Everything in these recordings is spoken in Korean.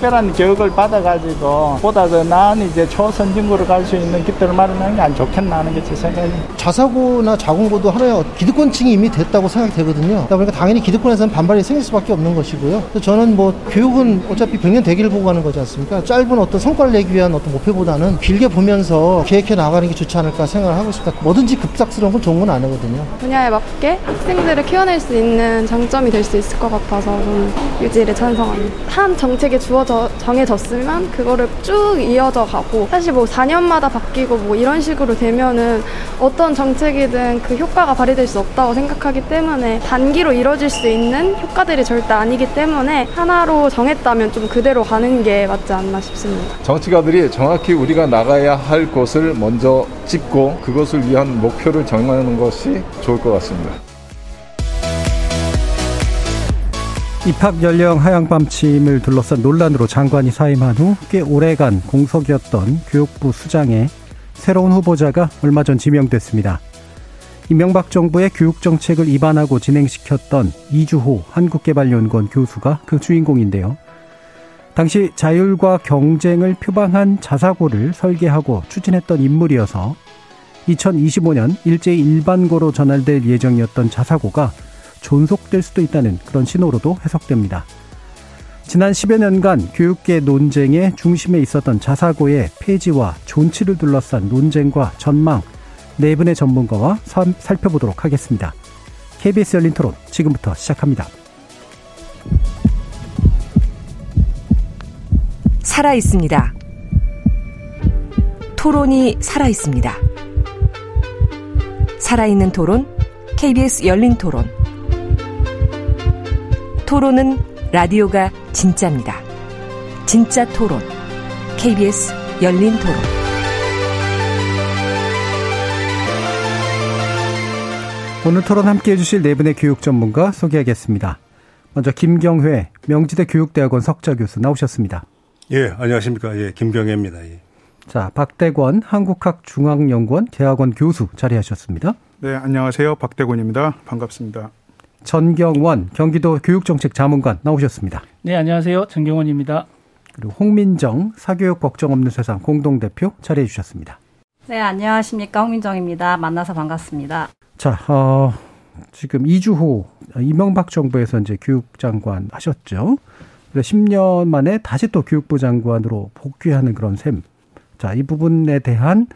특별한 교육을 받아가지고 보다 더 나은 이제 초선진국으로 갈 수 있는 길들을 마련하는 게 안 좋겠나 하는 게 제 생각입니다. 자사고나 자공고도 하나의 기득권층이 이미 됐다고 생각이 되거든요. 그러다 보니까 당연히 기득권에서는 반발이 생길 수밖에 없는 것이고요. 저는 뭐 교육은 어차피 100년 대기를 보고 가는 거지 않습니까? 짧은 어떤 성과를 내기 위한 어떤 목표보다는 길게 보면서 계획해 나가는 게 좋지 않을까 생각을 하고 있습니다. 뭐든지 급작스러운 건 좋은 건 아니거든요. 분야에 맞게 학생들을 키워낼 수 있는 장점이 될 수 있을 것 같아서 저는 유지를 찬성합니다. 한 정책에 주어져 정해졌으면 그거를 쭉 이어져 가고 사실 뭐 4년마다 바뀌고 뭐 이런 식으로 되면은 어떤 정책이든 그 효과가 발휘될 수 없다고 생각하기 때문에 단기로 이뤄질 수 있는 효과들이 절대 아니기 때문에 하나로 정했다면 좀 그대로 가는 게 맞지 않나 싶습니다. 정치가들이 정확히 우리가 나가야 할 곳을 먼저 짚고 그것을 위한 목표를 정하는 것이 좋을 것 같습니다. 입학 연령 하향 밤침을 둘러싼 논란으로 장관이 사임한 후 꽤 오래간 공석이었던 교육부 수장에 새로운 후보자가 얼마 전 지명됐습니다. 이명박 정부의 교육 정책을 입안하고 진행시켰던 이주호 한국개발연구원 교수가 그 주인공인데요. 당시 자율과 경쟁을 표방한 자사고를 설계하고 추진했던 인물이어서 2025년 일제히 일반고로 전환될 예정이었던 자사고가 존속될 수도 있다는 그런 신호로도 해석됩니다. 지난 10여 년간 교육계 논쟁의 중심에 있었던 자사고의 폐지와 존치를 둘러싼 논쟁과 전망 네 분의 전문가와 살펴보도록 하겠습니다. KBS 열린 토론 지금부터 시작합니다. 살아 있습니다. 토론이 살아 있습니다. 살아있는 토론, KBS 열린 토론. 토론은 라디오가 진짜입니다. 진짜 토론. KBS 열린 토론. 오늘 토론 함께 해주실 네 분의 교육 전문가 소개하겠습니다. 먼저 김경회 명지대 교육대학원 석좌 교수 나오셨습니다. 예, 안녕하십니까. 예, 김경회입니다. 예. 자, 박대권 한국학중앙연구원 대학원 교수 자리하셨습니다. 네, 안녕하세요. 박대권입니다. 반갑습니다. 전경원 경기도 교육정책 자문관 나오셨습니다. 네, 안녕하세요. 전경원입니다. 그리고 홍민정 사교육 걱정 없는 세상 공동대표 자리해 주셨습니다. 네, 안녕하십니까. 홍민정입니다. 만나서 반갑습니다. 자, 어, 지금 이주호 이명박 정부에서 이제 교육장관 하셨죠. 그래서 10년 만에 다시 또 교육부 장관으로 복귀하는 그런 셈. 자, 이 부분에 대한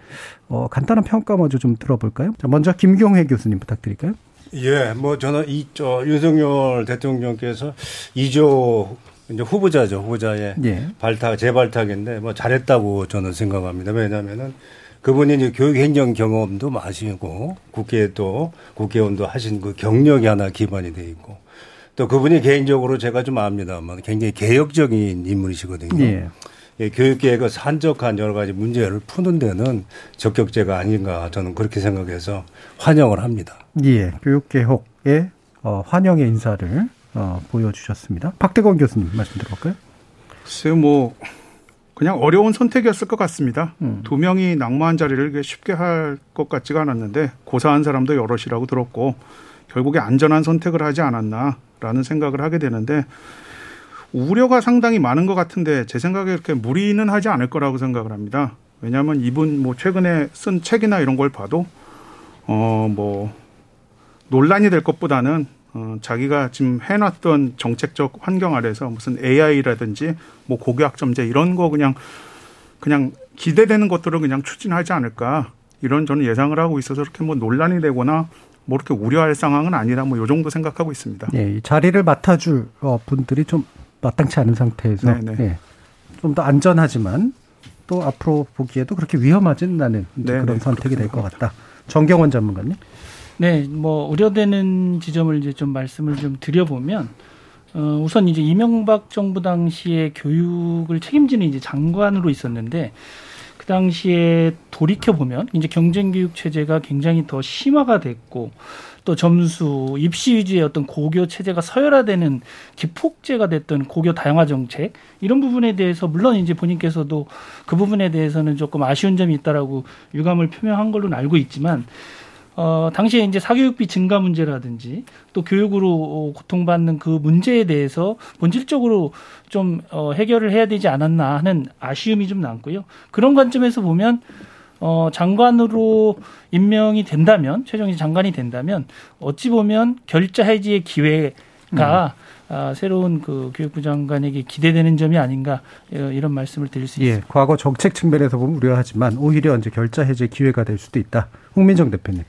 어, 간단한 평가 먼저 좀 들어볼까요? 자, 먼저 김경회 교수님 부탁드릴까요? 예, 뭐 저는 이, 저, 윤석열 대통령께서 이조 이제 후보자죠. 후보자의 예. 발탁, 재발탁인데 뭐 잘했다고 저는 생각합니다. 왜냐면은 그분이 이제 교육행정 경험도 마시고 국회에 또 국회의원도 하신 그 경력이 하나 기반이 돼 있고 또 그분이 개인적으로 제가 좀 압니다만 굉장히 개혁적인 인물이시거든요. 예. 예, 교육계획의 산적한 여러 가지 문제를 푸는 데는 적격제가 아닌가 저는 그렇게 생각해서 환영을 합니다. 예, 교육개혁의 어, 환영의 인사를 어, 보여주셨습니다. 박대건 교수님 말씀 들어볼까요? 글쎄요, 뭐 그냥 어려운 선택이었을 것 같습니다. 음. 두 명이 낙마한 자리를 쉽게 할 것 같지가 않았는데 고사한 사람도 여럿이라고 들었고 결국에 안전한 선택을 하지 않았나라는 생각을 하게 되는데 우려가 상당히 많은 것 같은데 제 생각에 이렇게 무리는 하지 않을 거라고 생각을 합니다. 왜냐하면 이분 뭐 최근에 쓴 책이나 이런 걸 봐도 어 뭐 논란이 될 것보다는 어 자기가 지금 해놨던 정책적 환경 아래서 무슨 AI라든지 뭐 고교학점제 이런 거 그냥 그냥 기대되는 것들을 그냥 추진하지 않을까 이런 저는 예상을 하고 있어서 이렇게 뭐 논란이 되거나 뭐 이렇게 우려할 상황은 아니라 뭐 요 정도 생각하고 있습니다. 네, 자리를 맡아줄 어, 분들이 좀 마땅치 않은 상태에서 네, 네. 좀더 안전하지만 또 앞으로 보기에도 그렇게 위험하진 않은 네, 그런 선택이 될 것 같다. 정경원 전문가님. 네, 뭐 우려되는 지점을 이제 좀 말씀을 좀 드려보면 어, 우선 이제 이명박 정부 당시에 교육을 책임지는 이제 장관으로 있었는데 그 당시에 돌이켜 보면 이제 경쟁 교육 체제가 굉장히 더 심화가 됐고 또 점수, 입시 위주의 어떤 고교 체제가 서열화되는 기폭제가 됐던 고교 다양화 정책 이런 부분에 대해서 물론 이제 본인께서도 그 부분에 대해서는 조금 아쉬운 점이 있다라고 유감을 표명한 걸로는 알고 있지만 어, 당시에 이제 사교육비 증가 문제라든지 또 교육으로 고통받는 그 문제에 대해서 본질적으로 좀 어, 해결을 해야 되지 않았나 하는 아쉬움이 좀 남고요. 그런 관점에서 보면 어, 장관으로 임명이 된다면, 최종희 장관이 된다면, 어찌 보면 결자 해지의 기회가 음. 아, 새로운 그 교육부 장관에게 기대되는 점이 아닌가 어, 이런 말씀을 드릴 수 있습니다. 예, 과거 정책 측면에서 보면 우려하지만 오히려 이제 결자 해제 기회가 될 수도 있다. 홍민정 대표님.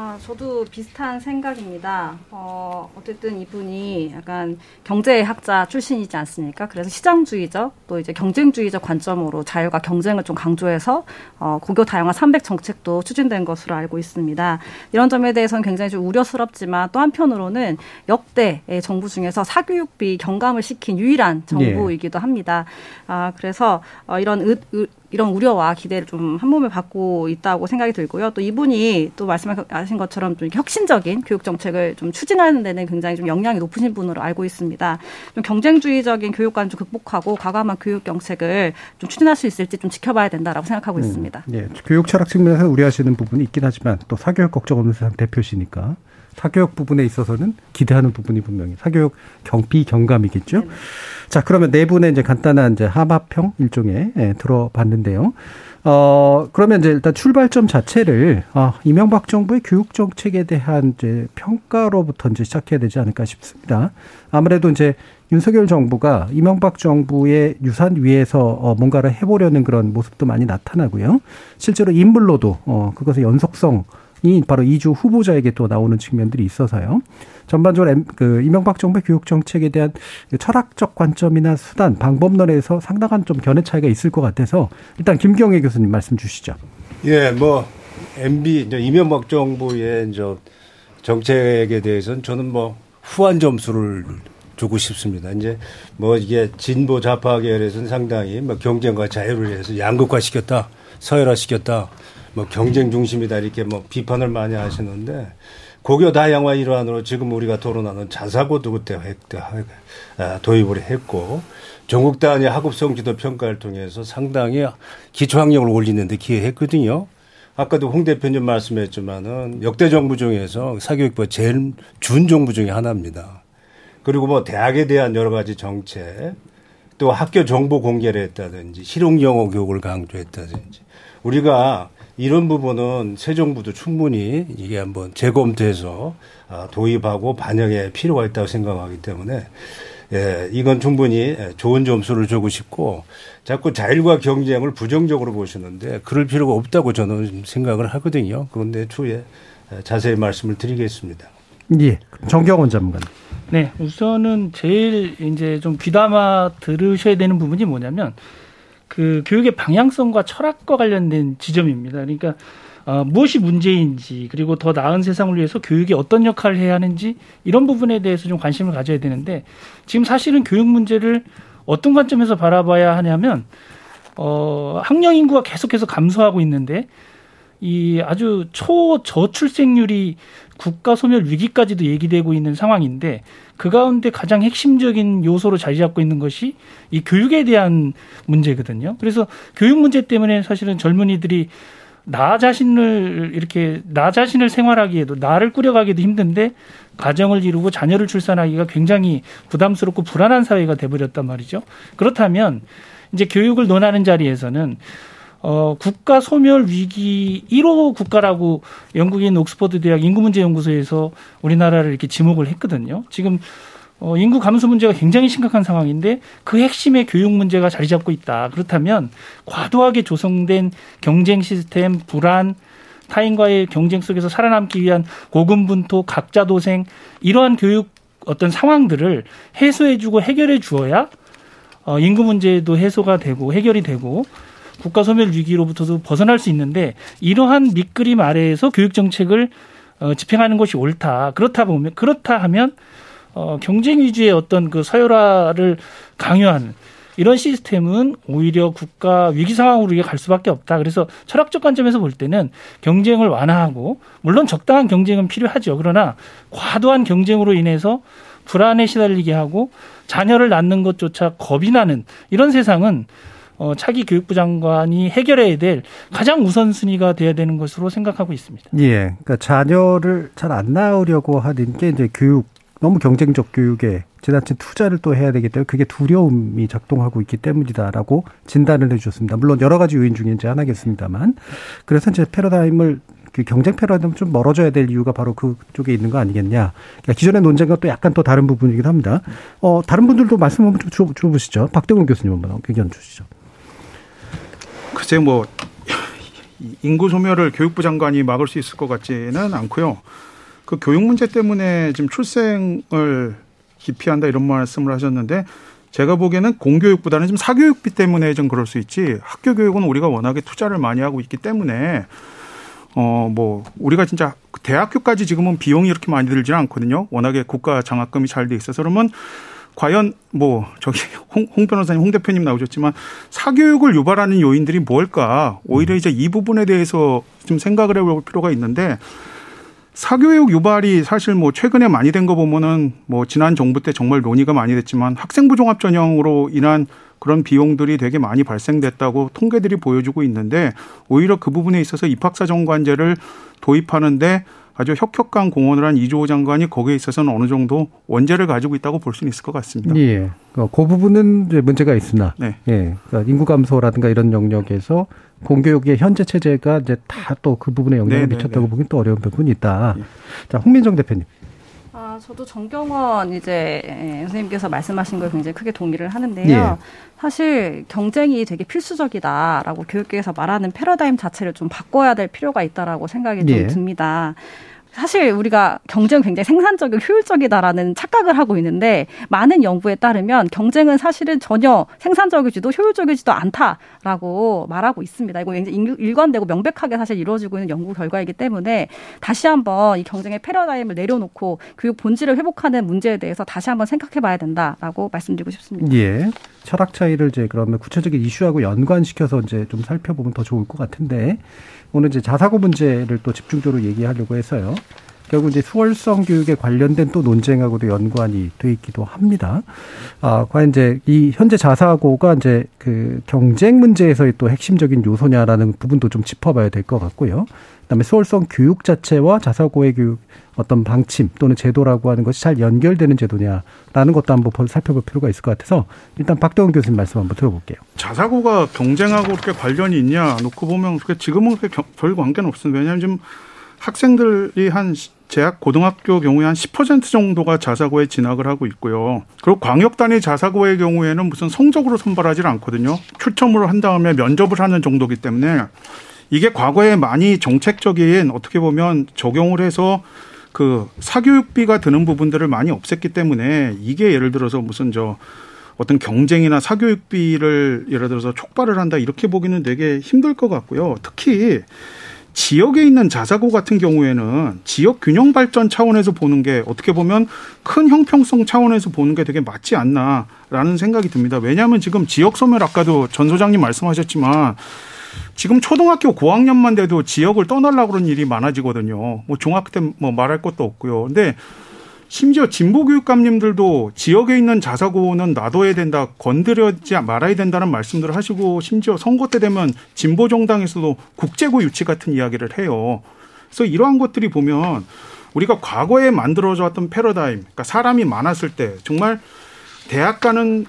아, 저도 비슷한 생각입니다. 어, 어쨌든 이분이 약간 경제학자 출신이지 않습니까? 그래서 시장주의적 또 이제 경쟁주의적 관점으로 자유가 경쟁을 좀 강조해서 어, 고교 다양화 300 정책도 추진된 것으로 알고 있습니다. 이런 점에 대해서는 굉장히 좀 우려스럽지만 또 한편으로는 역대 정부 중에서 사교육비 경감을 시킨 유일한 정부이기도 합니다. 아, 그래서 어, 이런 의, 의, 이런 우려와 기대를 좀 한 몸에 받고 있다고 생각이 들고요. 또 이분이 또 말씀하신 것처럼 좀 혁신적인 교육 정책을 좀 추진하는 데는 굉장히 좀 역량이 높으신 분으로 알고 있습니다. 좀 경쟁주의적인 교육관을 좀 극복하고 과감한 교육 정책을 좀 추진할 수 있을지 좀 지켜봐야 된다라고 생각하고 음, 있습니다. 예, 교육 철학 측면에서 우려하시는 부분이 있긴 하지만 또 사교육 걱정 없는 세상 대표시니까 사교육 부분에 있어서는 기대하는 부분이 분명히 사교육 경비 경감이겠죠. 네. 자, 그러면 네 분의 이제 간단한 이제 하마평 일종의 예, 들어봤는데요. 어, 그러면 이제 일단 출발점 자체를, 아, 이명박 정부의 교육 정책에 대한 이제 평가로부터 이제 시작해야 되지 않을까 싶습니다. 아무래도 이제 윤석열 정부가 이명박 정부의 유산 위에서 어, 뭔가를 해보려는 그런 모습도 많이 나타나고요. 실제로 인물로도, 어, 그것의 연속성, 이 바로 이주 후보자에게 또 나오는 측면들이 있어서요. 전반적으로 그 이명박 정부의 교육 정책에 대한 철학적 관점이나 수단, 방법론에서 상당한 좀 견해 차이가 있을 것 같아서 일단 김경애 교수님 말씀 주시죠. 예, 뭐 MB 이명박 정부의 이제 정책에 대해서는 저는 뭐 후한 점수를 주고 싶습니다. 이제 뭐 이게 진보 좌파 계열에서는 상당히 뭐 경쟁과 자유를 위해서 양극화 시켰다, 서열화 시켰다, 뭐 경쟁 중심이다 이렇게 뭐 비판을 많이 하시는데 고교 다양화 일환으로 지금 우리가 토론하는 자사고도 그때 아, 도입을 했고 전국 단위 학업성 지도 평가를 통해서 상당히 기초학력을 올리는 데 기여했거든요. 아까도 홍 대표님 말씀했지만은 역대 정부 중에서 사교육부 제일 준 정부 중에 하나입니다. 그리고 뭐 대학에 대한 여러 가지 정책, 또 학교 정보 공개를 했다든지 실용 영어 교육을 강조했다든지 우리가 이런 부분은 새 정부도 충분히 이게 한번 재검토해서 아, 도입하고 반영에 필요가 있다고 생각하기 때문에 예, 이건 충분히 좋은 점수를 주고 싶고 자꾸 자율과 경쟁을 부정적으로 보시는데 그럴 필요가 없다고 저는 생각을 하거든요. 그런데 추후에 자세히 말씀을 드리겠습니다. 예. 정경원 전문가. 네. 우선은 제일 이제 좀 귀담아 들으셔야 되는 부분이 뭐냐면 그 교육의 방향성과 철학과 관련된 지점입니다. 그러니까 어, 무엇이 문제인지 그리고 더 나은 세상을 위해서 교육이 어떤 역할을 해야 하는지 이런 부분에 대해서 좀 관심을 가져야 되는데 지금 사실은 교육 문제를 어떤 관점에서 바라봐야 하냐면 어, 학령 인구가 계속해서 감소하고 있는데 이 아주 초저출생률이 국가 소멸 위기까지도 얘기되고 있는 상황인데 그 가운데 가장 핵심적인 요소로 자리 잡고 있는 것이 이 교육에 대한 문제거든요. 그래서 교육 문제 때문에 사실은 젊은이들이 나 자신을 이렇게 나 자신을 생활하기에도 나를 꾸려가기도 힘든데 가정을 이루고 자녀를 출산하기가 굉장히 부담스럽고 불안한 사회가 돼버렸단 말이죠. 그렇다면 이제 교육을 논하는 자리에서는 어, 국가 소멸 위기 1호 국가라고 영국인 옥스퍼드 대학 인구문제 연구소에서 우리나라를 이렇게 지목을 했거든요. 지금 어, 인구 감소 문제가 굉장히 심각한 상황인데 그 핵심의 교육 문제가 자리 잡고 있다. 그렇다면 과도하게 조성된 경쟁 시스템, 불안, 타인과의 경쟁 속에서 살아남기 위한 고군분투, 각자 도생 이러한 교육 어떤 상황들을 해소해주고 해결해 주어야 어, 인구 문제도 해소가 되고 해결이 되고 국가 소멸 위기로부터도 벗어날 수 있는데 이러한 밑그림 아래에서 교육 정책을 어, 집행하는 것이 옳다. 그렇다 보면 그렇다 하면 어, 경쟁 위주의 어떤 그 서열화를 강요하는 이런 시스템은 오히려 국가 위기 상황으로 이게 갈 수밖에 없다. 그래서 철학적 관점에서 볼 때는 경쟁을 완화하고 물론 적당한 경쟁은 필요하죠. 그러나 과도한 경쟁으로 인해서 불안에 시달리게 하고 자녀를 낳는 것조차 겁이 나는 이런 세상은 어, 차기 교육부 장관이 해결해야 될 가장 우선순위가 돼야 되는 것으로 생각하고 있습니다. 예. 그러니까 자녀를 잘 안 낳으려고 하는 게 이제 교육, 너무 경쟁적 교육에 지나친 투자를 또 해야 되기 때문에 그게 두려움이 작동하고 있기 때문이다라고 진단을 해 주셨습니다. 물론 여러 가지 요인 중에 이제 하나겠습니다만. 그래서 이제 패러다임을 그 경쟁 패러다임 좀 멀어져야 될 이유가 바로 그쪽에 있는 거 아니겠냐. 그러니까 기존의 논쟁과 또 약간 또 다른 부분이기도 합니다. 어, 다른 분들도 말씀 한번 좀 줘, 보시죠 박대훈 교수님 한번 의견 주시죠. 글쎄 뭐 인구 소멸을 교육부 장관이 막을 수 있을 것 같지는 않고요. 그 교육 문제 때문에 지금 출생을 기피한다 이런 말씀을 하셨는데 제가 보기에는 공교육보다는 좀 사교육비 때문에 좀 그럴 수 있지 학교 교육은 우리가 워낙에 투자를 많이 하고 있기 때문에 어 뭐 우리가 진짜 대학교까지 지금은 비용이 이렇게 많이 들지는 않거든요. 워낙에 국가 장학금이 잘 돼 있어서 그러면 과연 뭐 저기 홍, 홍 변호사님, 홍 대표님 나오셨지만 사교육을 유발하는 요인들이 뭘까? 오히려 이제 이 부분에 대해서 좀 생각을 해볼 필요가 있는데 사교육 유발이 사실 뭐 최근에 많이 된 거 보면은 뭐 지난 정부 때 정말 논의가 많이 됐지만 학생부 종합 전형으로 인한 그런 비용들이 되게 많이 발생됐다고 통계들이 보여주고 있는데 오히려 그 부분에 있어서 입학사정관제를 도입하는데 아주 혁혁한 공헌을 한 이주호 장관이 거기에 있어서는 어느 정도 원죄를 가지고 있다고 볼 수는 있을 것 같습니다. 예. 그 부분은 문제가 있으나, 네. 예. 그러니까 인구 감소라든가 이런 영역에서 공교육의 현재 체제가 이제 다 또 그 부분에 영향을 네네네. 미쳤다고 네, 네. 보기엔 또 어려운 부분이 있다. 예. 자, 홍민정 대표님. 아, 저도 정경원 이제 예, 선생님께서 말씀하신 걸 굉장히 크게 동의를 하는데요. 예. 사실 경쟁이 되게 필수적이다라고 교육계에서 말하는 패러다임 자체를 좀 바꿔야 될 필요가 있다라고 생각이 좀 예. 듭니다. 사실 우리가 경쟁 굉장히 생산적이고 효율적이다라는 착각을 하고 있는데 많은 연구에 따르면 경쟁은 사실은 전혀 생산적이지도 효율적이지도 않다라고 말하고 있습니다. 이거 굉장히 일관되고 명백하게 사실 이루어지고 있는 연구 결과이기 때문에 다시 한번 이 경쟁의 패러다임을 내려놓고 교육 본질을 회복하는 문제에 대해서 다시 한번 생각해 봐야 된다라고 말씀드리고 싶습니다. 예. 철학 차이를 이제 그러면 구체적인 이슈하고 연관시켜서 이제 좀 살펴보면 더 좋을 것 같은데 오늘 이제 자사고 문제를 또 집중적으로 얘기하려고 해서요. 결국 이제 수월성 교육에 관련된 또 논쟁하고도 연관이 돼 있기도 합니다. 아, 과연 이제 이 현재 자사고가 이제 그 경쟁 문제에서의 또 핵심적인 요소냐라는 부분도 좀 짚어봐야 될 것 같고요. 그다음에 수월성 교육 자체와 자사고의 교육 어떤 방침 또는 제도라고 하는 것이 잘 연결되는 제도냐라는 것도 한번 살펴볼 필요가 있을 것 같아서 일단 박동훈 교수님 말씀 한번 들어볼게요. 자사고가 경쟁하고 그렇게 관련이 있냐 놓고 보면 지금은 별 관계는 없습니다. 왜냐하면 지금 학생들이 한 재학 고등학교 경우에 한 10% 정도가 자사고에 진학을 하고 있고요. 그리고 광역 단위 자사고의 경우에는 무슨 성적으로 선발하지 않거든요. 추첨을 한 다음에 면접을 하는 정도기 때문에 이게 과거에 많이 정책적인 어떻게 보면 적용을 해서 그 사교육비가 드는 부분들을 많이 없앴기 때문에 이게 예를 들어서 무슨 저 어떤 경쟁이나 사교육비를 예를 들어서 촉발을 한다 이렇게 보기는 되게 힘들 것 같고요. 특히 지역에 있는 자사고 같은 경우에는 지역 균형 발전 차원에서 보는 게 어떻게 보면 큰 형평성 차원에서 보는 게 되게 맞지 않나라는 생각이 듭니다. 왜냐하면 지금 지역 소멸 아까도 전 소장님 말씀하셨지만 지금 초등학교 고학년만 돼도 지역을 떠나려고 그런 일이 많아지거든요. 뭐 중학교 때뭐 말할 것도 없고요. 근데 심지어 진보교육감님들도 지역에 있는 자사고는 놔둬야 된다, 건드려지 말아야 된다는 말씀들을 하시고 심지어 선거 때 되면 진보정당에서도 국제고 유치 같은 이야기를 해요. 그래서 이러한 것들이 보면 우리가 과거에 만들어져 왔던 패러다임, 그러니까 사람이 많았을 때 정말 대학 가는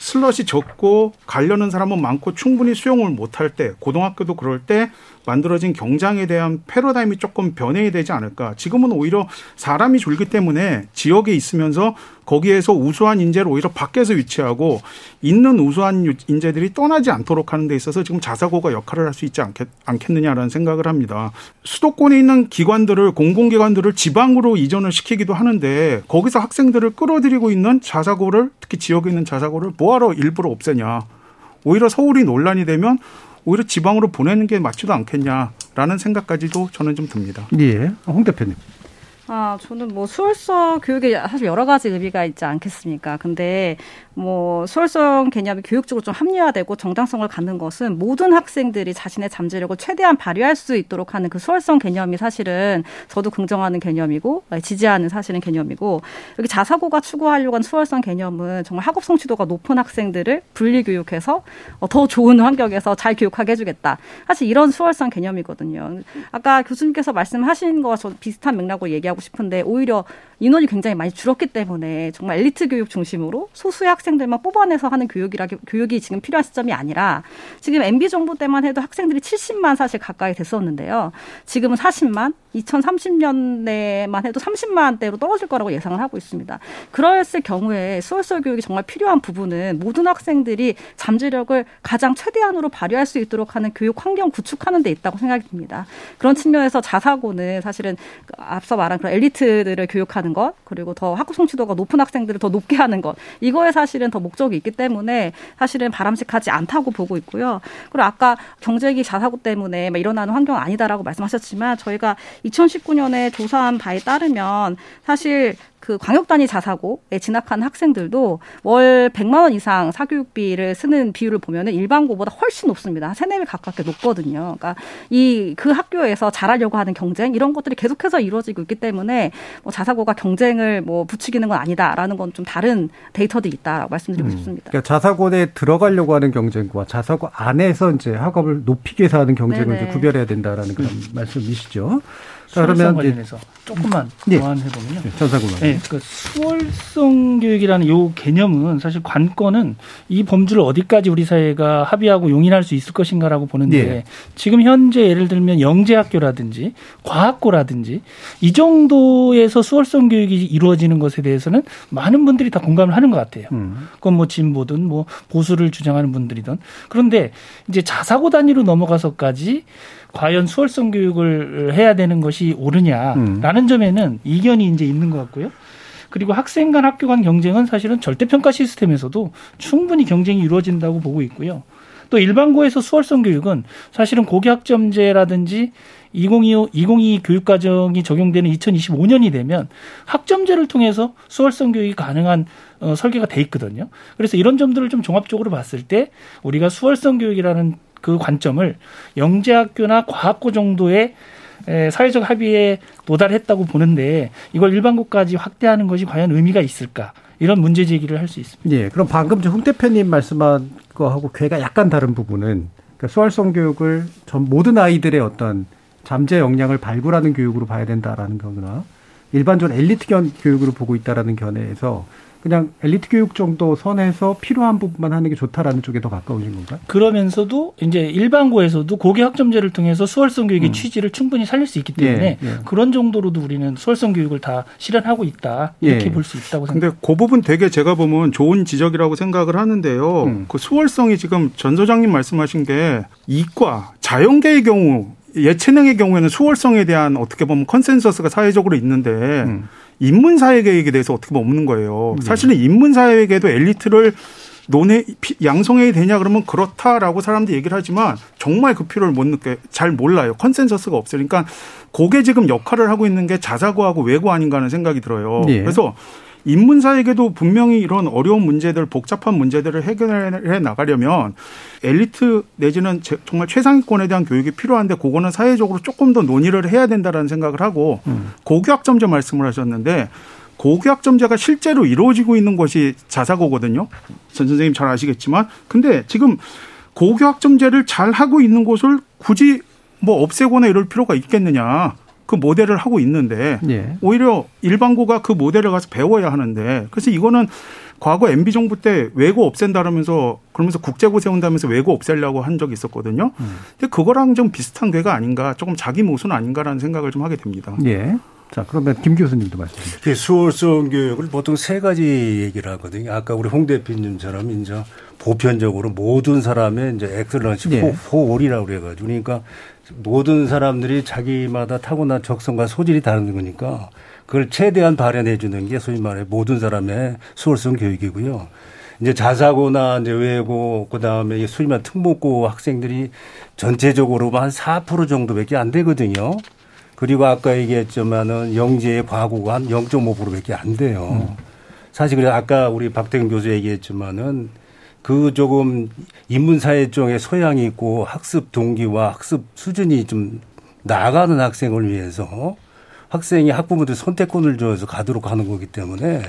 슬롯이 적고 가려는 사람은 많고 충분히 수용을 못할 때 고등학교도 그럴 때 만들어진 경장에 대한 패러다임이 조금 변해야 되지 않을까. 지금은 오히려 사람이 줄기 때문에 지역에 있으면서 거기에서 우수한 인재를 오히려 밖에서 위치하고 있는 우수한 인재들이 떠나지 않도록 하는 데 있어서 지금 자사고가 역할을 할 수 있지 않겠, 않겠느냐라는 생각을 합니다. 수도권에 있는 기관들을 공공기관들을 지방으로 이전을 시키기도 하는데 거기서 학생들을 끌어들이고 있는 자사고를 특히 지역에 있는 자사고를 뭐하러 일부러 없애냐. 오히려 서울이 논란이 되면 오히려 지방으로 보내는 게 맞지도 않겠냐라는 생각까지도 저는 좀 듭니다. 예. 홍 대표님. 아, 저는 뭐 수월성 교육에 사실 여러 가지 의미가 있지 않겠습니까? 근데 뭐 수월성 개념이 교육적으로 좀 합리화되고 정당성을 갖는 것은 모든 학생들이 자신의 잠재력을 최대한 발휘할 수 있도록 하는 그 수월성 개념이 사실은 저도 긍정하는 개념이고 지지하는 사실은 개념이고 여기 자사고가 추구하려고 하는 수월성 개념은 정말 학업 성취도가 높은 학생들을 분리 교육해서 더 좋은 환경에서 잘 교육하게 해주겠다. 사실 이런 수월성 개념이거든요. 아까 교수님께서 말씀하신 저 비슷한 맥락으로 얘기하고 싶은데 오히려 인원이 굉장히 많이 줄었기 때문에 정말 엘리트 교육 중심으로 소수의 학생 들만 뽑아내서 하는 교육이라 교육이 지금 필요한 시점이 아니라 지금 MB 정부 때만 해도 학생들이 70만 사실 가까이 됐었는데요. 지금은 40만, 2030년대만 해도 30만대로 떨어질 거라고 예상을 하고 있습니다. 그랬을 경우에 수월성 교육이 정말 필요한 부분은 모든 학생들이 잠재력을 가장 최대한으로 발휘할 수 있도록 하는 교육 환경 구축하는 데 있다고 생각이 듭니다. 그런 측면에서 자사고는 사실은 앞서 말한 그런 엘리트들을 교육하는 하는 것 그리고 더 학업 성취도가 높은 학생들을 더 높게 하는 것 이거에 사실 은 더 목적이 있기 때문에 사실은 바람직하지 않다고 보고 있고요. 그리고 아까 경제기 자사고 때문에 일어나는 환경은 아니다라고 말씀하셨지만 저희가 2019년에 조사한 바에 따르면 사실 그 광역 단위 자사고에 진학한 학생들도 월 100만 원 이상 사교육비를 쓰는 비율을 보면은 일반고보다 훨씬 높습니다. 세네 배 가깝게 높거든요. 그러니까 이 그 학교에서 잘하려고 하는 경쟁 이런 것들이 계속해서 이루어지고 있기 때문에 뭐 자사고가 경쟁을 뭐 부추기는 건 아니다라는 건 좀 다른 데이터도 있다라고 말씀드리고 음. 싶습니다. 그러니까 자사고에 들어가려고 하는 경쟁과 자사고 안에서 이제 학업을 높이기 위해서 하는 경쟁을 이제 구별해야 된다라는 그런 음. 말씀이시죠. 자, 그러면 관련해서 조금만 네. 보완해 보면요. 네, 전사고만. 네, 그러니까 수월성 교육이라는 요 개념은 사실 관건은 이 범주를 어디까지 우리 사회가 합의하고 용인할 수 있을 것인가라고 보는데 네. 지금 현재 예를 들면 영재학교라든지 과학고라든지 이 정도에서 수월성 교육이 이루어지는 것에 대해서는 많은 분들이 다 공감을 하는 것 같아요. 음. 그건 뭐 진보든 뭐 보수를 주장하는 분들이든 그런데 이제 자사고 단위로 넘어가서까지 과연 수월성 교육을 해야 되는 것이 옳으냐라는 음. 점에는 이견이 이제 있는 것 같고요. 그리고 학생 간 학교 간 경쟁은 사실은 절대평가 시스템에서도 충분히 경쟁이 이루어진다고 보고 있고요. 또 일반고에서 수월성 교육은 사실은 고교학점제라든지 2025, 2022 교육과정이 적용되는 2025년이 되면 학점제를 통해서 수월성 교육이 가능한 어, 설계가 돼 있거든요. 그래서 이런 점들을 좀 종합적으로 봤을 때 우리가 수월성 교육이라는 그 관점을 영재학교나 과학고 정도의 사회적 합의에 도달했다고 보는데 이걸 일반고까지 확대하는 것이 과연 의미가 있을까? 이런 문제 제기를 할 수 있습니다. 예. 그럼 방금 홍 대표님 말씀한 거하고 괴가 약간 다른 부분은 그러니까 수월성 교육을 전 모든 아이들의 어떤 잠재 역량을 발굴하는 교육으로 봐야 된다라는 거나 일반적으로 엘리트 견 교육으로 보고 있다라는 견해에서 그냥 엘리트 교육 정도 선에서 필요한 부분만 하는 게 좋다라는 쪽에 더 가까우신 건가요? 그러면서도 이제 일반고에서도 고교 학점제를 통해서 수월성 교육의 음. 취지를 충분히 살릴 수 있기 때문에 예, 예. 그런 정도로도 우리는 수월성 교육을 다 실현하고 있다 이렇게 예. 볼수 있다고 생각합니다. 근데 그 부분 되게 제가 보면 좋은 지적이라고 생각을 하는데요. 음. 그 수월성이 지금 전 소장님 말씀하신 게 이과 자연계의 경우 예체능의 경우에는 수월성에 대한 어떻게 보면 컨센서스가 사회적으로 있는데 음. 인문사회계에 대해서 어떻게 보면 없는 거예요. 네. 사실은 인문사회계도 엘리트를 논해 양성해야 되냐 그러면 그렇다라고 사람들이 얘기를 하지만 정말 그 필요를 못 느껴 잘 몰라요. 컨센서스가 없으니까 그게 지금 역할을 하고 있는 게 자사고하고 외고 아닌가 하는 생각이 들어요. 네. 그래서 인문사에게도 분명히 이런 어려운 문제들, 복잡한 문제들을 해결해 나가려면 엘리트 내지는 정말 최상위권에 대한 교육이 필요한데 그거는 사회적으로 조금 더 논의를 해야 된다라는 생각을 하고 음. 고교학점제 말씀을 하셨는데 고교학점제가 실제로 이루어지고 있는 것이 자사고거든요. 전 선생님 잘 아시겠지만 근데 지금 고교학점제를 잘 하고 있는 곳을 굳이 뭐 없애거나 이럴 필요가 있겠느냐. 그 모델을 하고 있는데 예. 오히려 일반고가 그 모델을 가서 배워야 하는데 그래서 이거는 과거 MB 정부 때 외고 없앤다면서 그러면서 국제고 세운다면서 외고 없애려고 한 적이 있었거든요. 음. 근데 그거랑 좀 비슷한 괴가 아닌가 조금 자기 모순 아닌가라는 생각을 좀 하게 됩니다. 예. 자, 그러면 김 교수님도 말씀해 주세요. 수월성 교육을 보통 세 가지 얘기를 하거든요. 아까 우리 홍 대표님처럼 이제 보편적으로 모든 사람의 이제 엑셀런시 예. 포올이라고 그래가지고 그러니까 모든 사람들이 자기마다 타고난 적성과 소질이 다른 거니까 그걸 최대한 발현해 주는 게 소위 말해 모든 사람의 수월성 교육이고요. 이제 자사고나 이제 외고 그다음에 소위 말 특목고 학생들이 전체적으로 한 4% 정도밖에 안 되거든요. 그리고 아까 얘기했지만은 영재의 과거가 한 0.5%밖에 안 돼요. 음. 사실 그래 아까 우리 박태근 교수 얘기했지만은 그 조금 인문사회 쪽에 소양이 있고 학습 동기와 학습 수준이 좀 나아가는 학생을 위해서 학생이 학부모들 선택권을 줘서 가도록 하는 거기 때문에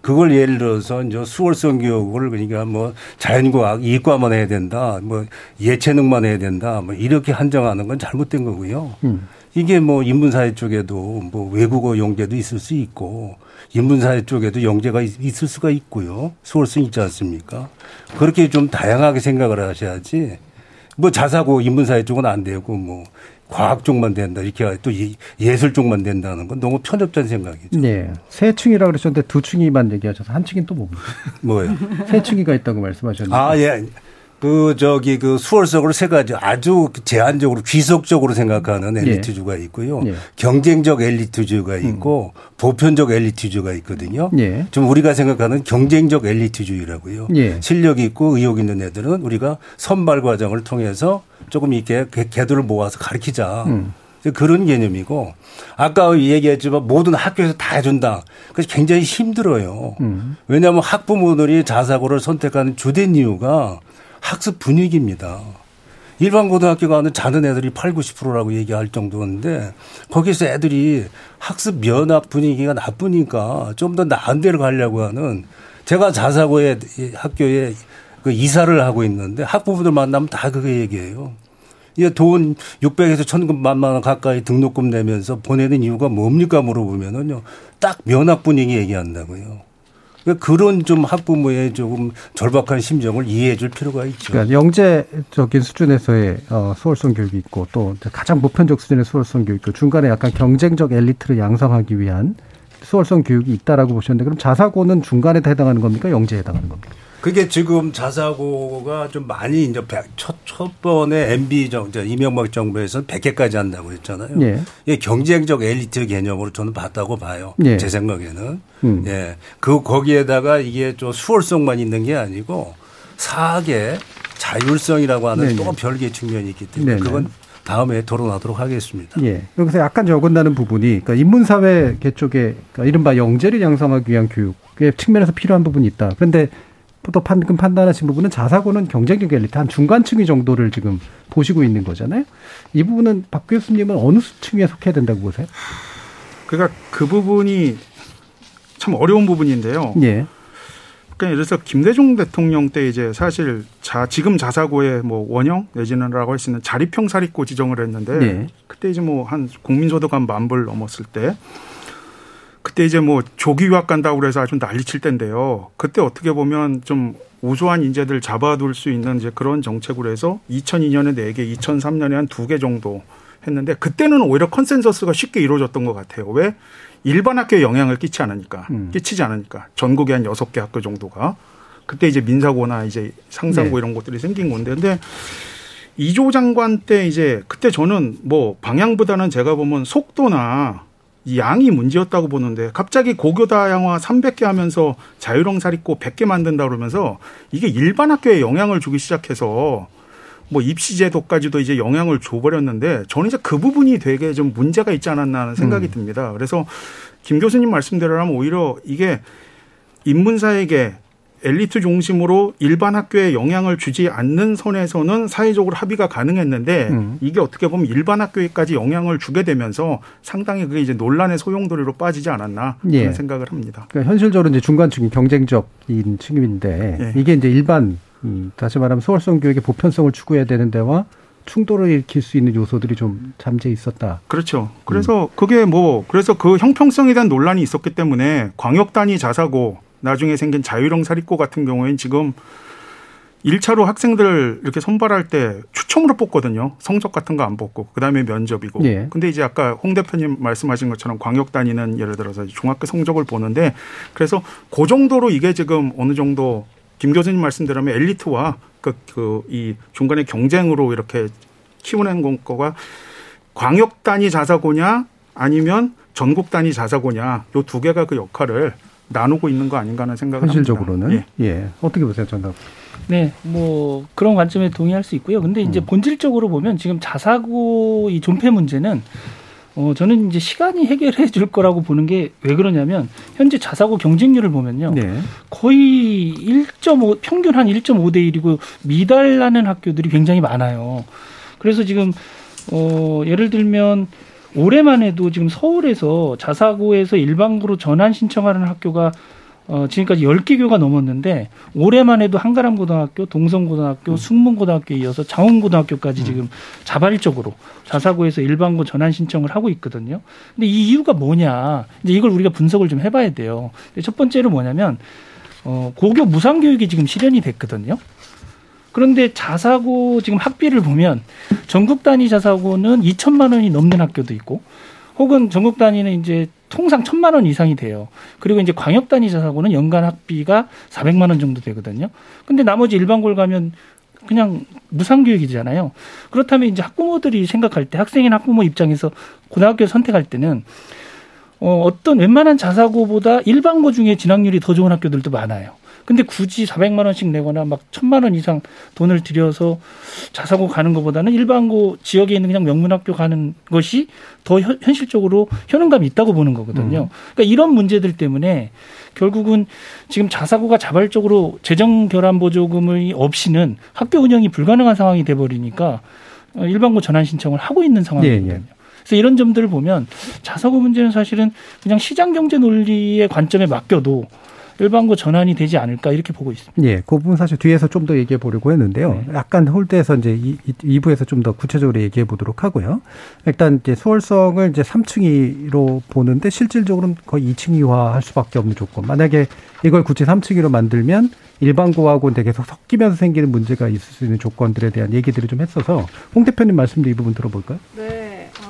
그걸 예를 들어서 이제 수월성 교육을 그러니까 뭐 자연과학 이과만 해야 된다, 뭐 예체능만 해야 된다, 뭐 이렇게 한정하는 건 잘못된 거고요. 음. 이게 뭐 인문사회 쪽에도 뭐 외국어 영재도 있을 수 있고 인문사회 쪽에도 영재가 있을 수가 있고요. 수월성 있지 않습니까? 그렇게 좀 다양하게 생각을 하셔야지 뭐 자사고 인문사회 쪽은 안 되고 뭐 과학 쪽만 된다 이렇게 또 예술 쪽만 된다는 건 너무 편협한 생각이죠. 네. 세 층이라고 그러셨는데 두 층이만 얘기하셔서 한 층이 또 뭡니까? 뭐예요? 세 층이가 있다고 말씀하셨는데. 아 예. 그 저기 그 수월성으로 세 가지 아주 제한적으로 귀속적으로 생각하는 예. 엘리트주가 있고요. 예. 경쟁적 엘리트주가 있고 음. 보편적 엘리트주가 있거든요. 예. 좀 우리가 생각하는 경쟁적 엘리트주의라고요. 예. 실력 있고 의욕 있는 애들은 우리가 선발 과정을 통해서 조금 이렇게 개도를 모아서 가르치자. 음. 그런 개념이고 아까 얘기했지만 모든 학교에서 다 해준다. 그래서 굉장히 힘들어요. 음. 왜냐하면 학부모들이 자사고를 선택하는 주된 이유가 학습 분위기입니다. 일반 고등학교 가는 자는 애들이 8, 90%라고 얘기할 정도인데 거기서 애들이 학습 면학 분위기가 나쁘니까 좀 더 나은 데를 가려고 하는 제가 자사고에 학교에 그 이사를 하고 있는데 학부모들 만나면 다 그거 얘기해요. 이게 돈 600에서 1000만 원 가까이 등록금 내면서 보내는 이유가 뭡니까 물어보면은요. 딱 면학 분위기 얘기한다고요. 그러니까 그런 좀 학부모의 조금 절박한 심정을 이해해 줄 필요가 있죠. 그러니까 영재적인 수준에서의 어, 수월성 교육이 있고 또 가장 보편적 수준의 수월성 교육 있고 중간에 약간 경쟁적 엘리트를 양성하기 위한 수월성 교육이 있다라고 보셨는데 그럼 자사고는 중간에 해당하는 겁니까? 영재에 해당하는 겁니까? 그게 지금 자사고가 좀 많이 이제 첫, 첫 번에 MB 정, 이명박 정부에서 100개까지 한다고 했잖아요. 예. 예, 경쟁적 엘리트 개념으로 저는 봤다고 봐요. 예. 제 생각에는. 음. 예. 그, 거기에다가 이게 좀 수월성만 있는 게 아니고 사학의 자율성이라고 하는 네네. 또 별개의 측면이 있기 때문에 네네. 그건 다음에 토론하도록 하겠습니다. 예. 여기서 약간 적은다는 부분이 그러니까 인문사회 쪽에 그러니까 이른바 영재를 양성하기 위한 교육의 측면에서 필요한 부분이 있다. 그런데 또 방금 판단하신 부분은 자사고는 경쟁적 엘리트 한 중간층위 정도를 지금 보시고 있는 거잖아요. 이 부분은 박 교수님은 어느 층에 속해야 된다고 보세요? 그러니까 그 부분이 참 어려운 부분인데요. 예. 그러니까 예를 들어서 김대중 대통령 때 이제 사실 자 지금 자사고의 뭐 원형 내지는라고 할 수 있는 자립형 사립고 지정을 했는데 예. 그때 이제 뭐 한 국민소득 한 만 불 넘었을 때 그때 이제 뭐 조기 유학 간다고 그래서 아주 난리칠 때인데요. 그때 어떻게 보면 좀 우수한 인재들 잡아둘 수 있는 이제 그런 정책으로 해서 2002년에 4개, 2003년에 한 2개 정도 했는데 그때는 오히려 컨센서스가 쉽게 이루어졌던 것 같아요. 왜? 일반 학교에 영향을 끼치 않으니까, 음. 끼치지 않으니까. 전국에 한 6개 학교 정도가. 그때 이제 민사고나 이제 상산고 네. 이런 것들이 생긴 건데. 근데 이주호 장관 때 이제 그때 저는 뭐 방향보다는 제가 보면 속도나 이 양이 문제였다고 보는데 갑자기 고교다 양화 300개 하면서 자율형 사립고 100개 만든다 그러면서 이게 일반 학교에 영향을 주기 시작해서 뭐 입시 제도까지도 이제 영향을 줘버렸는데 저는 이제 그 부분이 되게 좀 문제가 있지 않았나 하는 생각이 음. 듭니다. 그래서 김 교수님 말씀대로라면 오히려 이게 인문사에게 엘리트 중심으로 일반 학교에 영향을 주지 않는 선에서는 사회적으로 합의가 가능했는데 음. 이게 어떻게 보면 일반 학교에까지 영향을 주게 되면서 상당히 그게 이제 논란의 소용돌이로 빠지지 않았나 예. 그런 생각을 합니다. 그러니까 현실적으로 이제 중간층이 경쟁적인 측면인데 예. 이게 이제 일반 음, 다시 말하면 소월성 교육의 보편성을 추구해야 되는 데와 충돌을 일으킬 수 있는 요소들이 좀 잠재 있었다. 그렇죠. 그래서 음. 그게 뭐 그래서 그 형평성에 대한 논란이 있었기 때문에 광역 단위 자사고 나중에 생긴 자율형 사립고 같은 경우에는 지금 1차로 학생들 이렇게 선발할 때 추첨으로 뽑거든요. 성적 같은 거 안 뽑고. 그 다음에 면접이고. 예. 근데 이제 아까 홍 대표님 말씀하신 것처럼 광역 단위는 예를 들어서 중학교 성적을 보는데 그래서 그 정도로 이게 지금 어느 정도 김 교수님 말씀대로면 엘리트와 그, 그, 이 중간에 경쟁으로 이렇게 키워낸 거가 광역 단위 자사고냐 아니면 전국 단위 자사고냐 요 두 개가 그 역할을 나누고 있는 거 아닌가 하는 생각을 현실적으로는 예. 예. 어떻게 보세요, 전답? 네, 뭐 그런 관점에 동의할 수 있고요. 근데 이제 음. 본질적으로 보면 지금 자사고 이 존폐 문제는 어, 저는 이제 시간이 해결해 줄 거라고 보는 게 왜 그러냐면 현재 자사고 경쟁률을 보면요. 네. 거의 1.5 평균 한 1.5 대 1이고 미달나는 학교들이 굉장히 많아요. 그래서 지금 어, 예를 들면 올해만 해도 지금 서울에서 자사고에서 일반고로 전환 신청하는 학교가 어, 지금까지 10개 교가 넘었는데 올해만 해도 한가람 고등학교, 동성 고등학교, 음. 숙문 고등학교에 이어서 장원 고등학교까지 음. 지금 자발적으로 자사고에서 일반고 전환 신청을 하고 있거든요. 근데 이 이유가 뭐냐? 이제 이걸 우리가 분석을 좀 해봐야 돼요. 첫 번째로 뭐냐면 어, 고교 무상 교육이 지금 실현이 됐거든요. 그런데 자사고 지금 학비를 보면 전국 단위 자사고는 2천만 원이 넘는 학교도 있고 혹은 전국 단위는 이제 통상 천만 원 이상이 돼요. 그리고 이제 광역 단위 자사고는 연간 학비가 400만 원 정도 되거든요. 근데 나머지 일반고를 가면 그냥 무상교육이잖아요. 그렇다면 이제 학부모들이 생각할 때 학생이나 학부모 입장에서 고등학교 선택할 때는 어, 어떤 웬만한 자사고보다 일반고 중에 진학률이 더 좋은 학교들도 많아요. 근데 굳이 400만 원씩 내거나 막 1000만 원 이상 돈을 들여서 자사고 가는 것보다는 일반고 지역에 있는 그냥 명문학교 가는 것이 더 현실적으로 효능감이 있다고 보는 거거든요. 음. 그러니까 이런 문제들 때문에 결국은 지금 자사고가 자발적으로 재정 결함 보조금이 없이는 학교 운영이 불가능한 상황이 돼 버리니까 일반고 전환 신청을 하고 있는 상황이거든요. 예, 예. 그래서 이런 점들을 보면 자사고 문제는 사실은 그냥 시장 경제 논리의 관점에 맡겨도 일반고 전환이 되지 않을까 이렇게 보고 있습니다. 예, 그 부분 사실 뒤에서 좀 더 얘기해 보려고 했는데요. 네. 약간 홀대에서 이제 이, 2부에서 좀 더 구체적으로 얘기해 보도록 하고요. 일단 이제 수월성을 이제 3층이로 보는데 실질적으로는 거의 2층이화 할 수밖에 없는 조건. 만약에 이걸 굳이 3층이로 만들면 일반고하고는 되게 계속 섞이면서 생기는 문제가 있을 수 있는 조건들에 대한 얘기들을 좀 했어서 홍 대표님 말씀도 이 부분 들어볼까요? 네.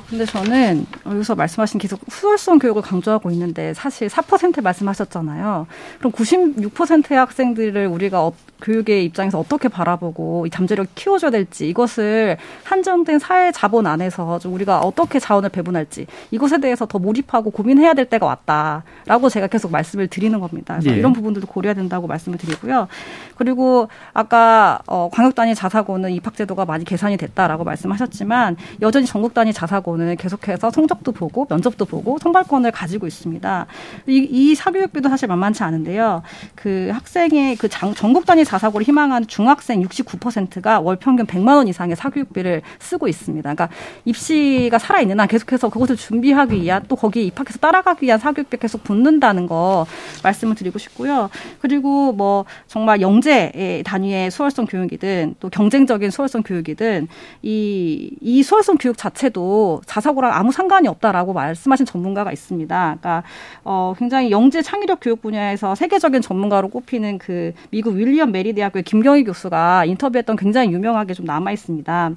아, 근데 저는 여기서 말씀하신 계속 수월성 교육을 강조하고 있는데 사실 4% 말씀하셨잖아요. 그럼 96%의 학생들을 우리가 어, 교육의 입장에서 어떻게 바라보고 이 잠재력 키워줘야 될지 이것을 한정된 사회 자본 안에서 좀 우리가 어떻게 자원을 배분할지 이것에 대해서 더 몰입하고 고민해야 될 때가 왔다라고 제가 계속 말씀을 드리는 겁니다. 그래서 예. 이런 부분들도 고려해야 된다고 말씀을 드리고요. 그리고 아까 어, 광역 단위 자사고는 입학 제도가 많이 개선이 됐다라고 말씀하셨지만 여전히 전국 단위 자사고 는 계속해서 성적도 보고 면접도 보고 선발권을 가지고 있습니다. 이, 이 사교육비도 사실 만만치 않은데요. 그 학생의 그 장, 전국 단위 자사고를 희망하는 중학생 69%가 월 평균 100만 원 이상의 사교육비를 쓰고 있습니다. 그러니까 입시가 살아 있는 한 계속해서 그것을 준비하기 위한 또 거기에 입학해서 따라가기 위한 사교육비 계속 붙는다는 거 말씀을 드리고 싶고요. 그리고 뭐 정말 영재 단위의 수월성 교육이든 또 경쟁적인 수월성 교육이든 이, 이 수월성 교육 자체도 자사고랑 아무 상관이 없다라고 말씀하신 전문가가 있습니다. 그러니까 어, 굉장히 영재 창의력 교육 분야에서 세계적인 전문가로 꼽히는 그 미국 윌리엄 메리 대학교의 김경희 교수가 인터뷰했던 굉장히 유명하게 좀 남아 있습니다.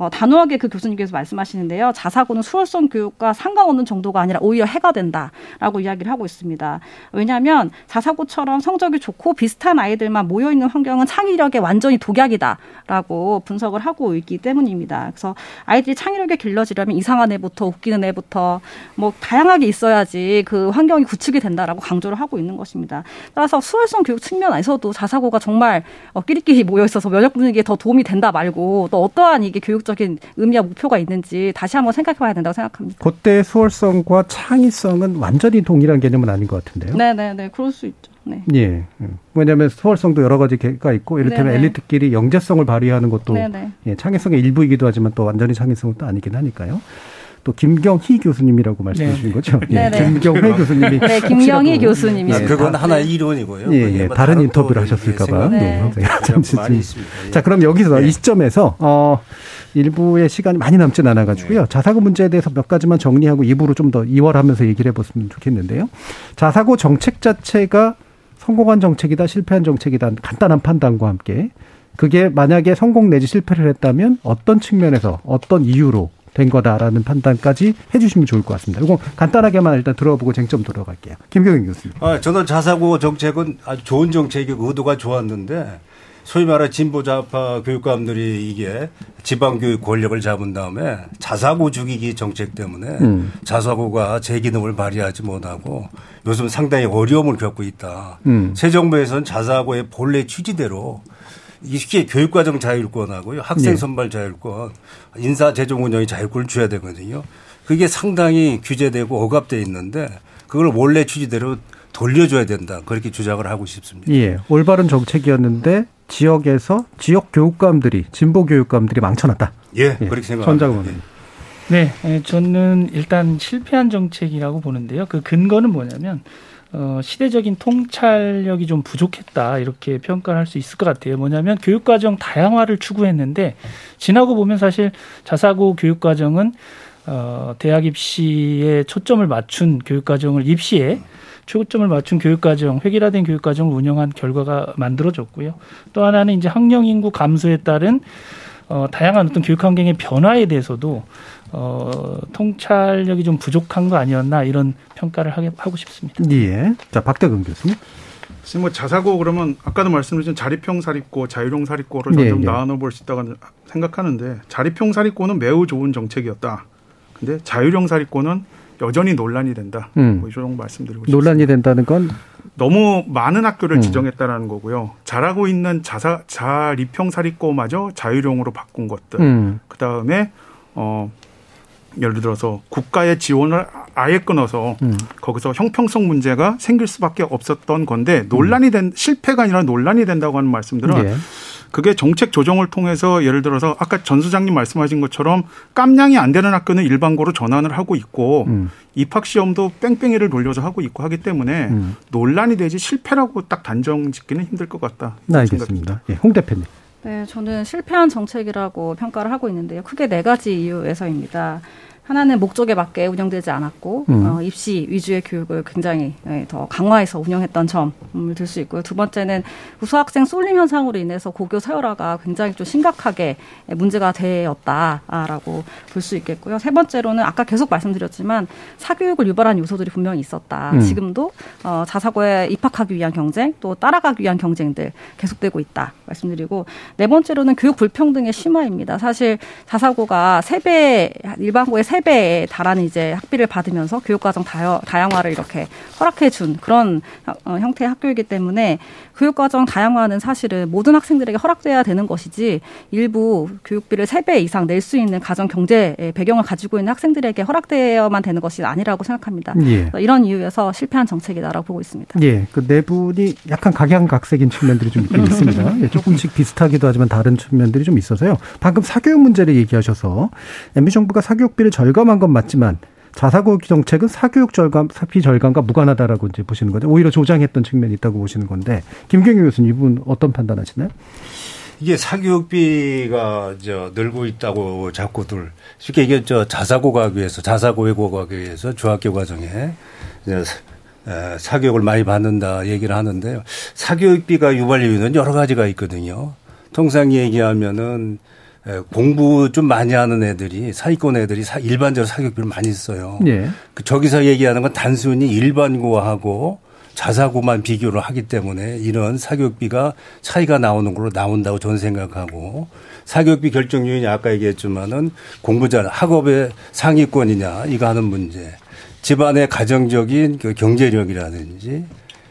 어, 단호하게 그 교수님께서 말씀하시는데요. 자사고는 수월성 교육과 상관없는 정도가 아니라 오히려 해가 된다라고 이야기를 하고 있습니다. 왜냐하면 자사고처럼 성적이 좋고 비슷한 아이들만 모여 있는 환경은 창의력에 완전히 독약이다라고 분석을 하고 있기 때문입니다. 그래서 아이들이 창의력에 길러지려면 이상한 애부터 웃기는 애부터 뭐 다양하게 있어야지 그 환경이 구축이 된다라고 강조를 하고 있는 것입니다. 따라서 수월성 교육 측면에서도 자사고가 정말 어, 끼리끼리 모여 있어서 면역 분위기에 더 도움이 된다 말고 또 어떠한 이게 교육 적인 의미와 목표가 있는지 다시 한번 생각해 봐야 된다고 생각합니다. 그때 수월성과 창의성은 완전히 동일한 개념은 아닌 것 같은데요. 네, 네, 네. 그럴 수 있죠. 네. 예. 왜냐하면 수월성도 여러 가지가 있고 이를테면 네네. 엘리트끼리 영재성을 발휘하는 것도 예, 창의성의 일부이기도 하지만 또 완전히 창의성은 또 아니긴 하니까요. 또 김경희 교수님이라고 말씀해 주신 네. 거죠. 예, 김경회 교수님이. 네, 김경희 교수님이. 예, 그건 하나의 이론이고요. 예, 예, 다른 인터뷰를 하셨을까봐. 네. 네. 잠시 자, 그럼 여기서 네. 이 시점에서 어, 일부의 시간이 많이 남진 않아가지고요. 네. 자사고 문제에 대해서 몇 가지만 정리하고 2부로 좀 더 이월하면서 얘기를 해봤으면 좋겠는데요. 자사고 정책 자체가 성공한 정책이다, 실패한 정책이다, 간단한 판단과 함께 그게 만약에 성공 내지 실패를 했다면 어떤 측면에서 어떤 이유로 된 거다라는 판단까지 해주시면 좋을 것 같습니다. 이거 간단하게만 일단 들어보고 쟁점 들어갈게요. 김경인 교수님. 아, 저는 자사고 정책은 아주 좋은 정책이 의도가 좋았는데 소위 말해 진보 좌파 교육감들이 이게 지방교육 권력을 잡은 다음에 자사고 죽이기 정책 때문에 음. 자사고가 제 기능을 발휘하지 못하고 요즘 상당히 어려움을 겪고 있다. 음. 새 정부에서는 자사고의 본래 취지대로 이게 교육과정 자율권하고요. 학생 네. 선발 자율권, 인사 재정 운영의 자율권을 줘야 되거든요. 그게 상당히 규제되고 억압돼 있는데 그걸 원래 취지대로 돌려줘야 된다. 그렇게 주장을 하고 싶습니다. 예. 올바른 정책이었는데 지역에서 지역 교육감들이 진보 교육감들이 망쳐놨다. 예, 예. 그렇게 생각합니다. 네, 예, 저는 일단 실패한 정책이라고 보는데요. 그 근거는 뭐냐면 어, 시대적인 통찰력이 좀 부족했다 이렇게 평가를 할 수 있을 것 같아요. 뭐냐면 교육과정 다양화를 추구했는데 지나고 보면 사실 자사고 교육과정은 어, 대학 입시에 초점을 맞춘 교육과정을 입시에 초점을 맞춘 교육과정, 획일화된 교육과정을 운영한 결과가 만들어졌고요. 또 하나는 이제 학령 인구 감소에 따른 어, 다양한 어떤 교육 환경의 변화에 대해서도 어, 통찰력이 좀 부족한 거 아니었나 이런 평가를 하게, 하고 싶습니다. 예. 자, 박대근 교수님. 지금 뭐 자사고 그러면 아까도 말씀드린 자립형 사립고, 자율형 사립고를 예, 좀 예. 나눠 볼 수 있다고 생각하는데 자립형 사립고는 매우 좋은 정책이었다. 근데 자율형 사립고는 여전히 논란이 된다. 음. 뭐이 정도 말씀드리고 싶습니다. 논란이 된다는 건 너무 많은 학교를 음. 지정했다라는 거고요. 잘하고 있는 자사 자립형 사립고마저 자율형으로 바꾼 것들. 음. 그 다음에 어 예를 들어서 국가의 지원을 아예 끊어서 음. 거기서 형평성 문제가 생길 수밖에 없었던 건데 논란이 된 실패가 아니라 논란이 된다고 하는 말씀들은 예. 그게 정책 조정을 통해서 예를 들어서 아까 전 수장님 말씀하신 것처럼 깜냥이 안 되는 학교는 일반고로 전환을 하고 있고 음. 입학 시험도 뺑뺑이를 돌려서 하고 있고 하기 때문에 음. 논란이 되지 실패라고 딱 단정 짓기는 힘들 것 같다. 네, 알겠습니다. 예, 홍 대표님. 네, 저는 실패한 정책이라고 평가를 하고 있는데요. 크게 네 가지 이유에서입니다. 하나는 목적에 맞게 운영되지 않았고 음. 어, 입시 위주의 교육을 굉장히 예, 더 강화해서 운영했던 점을 들 수 있고요. 두 번째는 우수학생 쏠림 현상으로 인해서 고교 서열화가 굉장히 좀 심각하게 문제가 되었다라고 볼 수 있겠고요. 세 번째로는 아까 계속 말씀드렸지만 사교육을 유발한 요소들이 분명히 있었다. 음. 지금도 어, 자사고에 입학하기 위한 경쟁 또 따라가기 위한 경쟁들 계속되고 있다 말씀드리고 네 번째로는 교육 불평등의 심화입니다. 사실 자사고가 세배 일반고의 세 3배에 달하는 이제 학비를 받으면서 교육과정 다양화를 이렇게 허락해 준 그런 어, 형태의 학교이기 때문에 교육과정 다양화는 사실은 모든 학생들에게 허락돼야 되는 것이지 일부 교육비를 3배 이상 낼 수 있는 가정 경제 배경을 가지고 있는 학생들에게 허락되어야만 되는 것이 아니라고 생각합니다. 예. 이런 이유에서 실패한 정책이다라고 보고 있습니다. 예. 그네 분이 약간 각양각색인 측면들이 좀 있긴 있습니다. 예, 조금씩 비슷하기도 하지만 다른 측면들이 좀 있어서요. 방금 사교육 문제를 얘기하셔서 MB 정부가 사교육비를 절감한 건 맞지만 자사고 정책은 사교육 절감, 사피 절감과 무관하다라고 이제 보시는 거죠. 오히려 조장했던 측면이 있다고 보시는 건데 김경희 교수님 이분 어떤 판단하시나요? 이게 사교육비가 저 늘고 있다고 자꾸들 쉽게 이게 저 자사고 가기 위해서 자사고 외고 가기 위해서 중학교 과정에 사교육을 많이 받는다 얘기를 하는데요. 사교육비가 유발 이유는 여러 가지가 있거든요. 통상 얘기하면은 예, 공부 좀 많이 하는 애들이 사기권 애들이 사, 일반적으로 사교육비를 많이 써요. 예. 그 저기서 얘기하는 건 단순히 일반고하고 자사고만 비교를 하기 때문에 이런 사교육비가 차이가 나오는 걸로 나온다고 저는 생각하고 사교육비 결정 요인이 아까 얘기했지만은 공부자 학업의 상위권이냐 이거 하는 문제 집안의 가정적인 그 경제력이라든지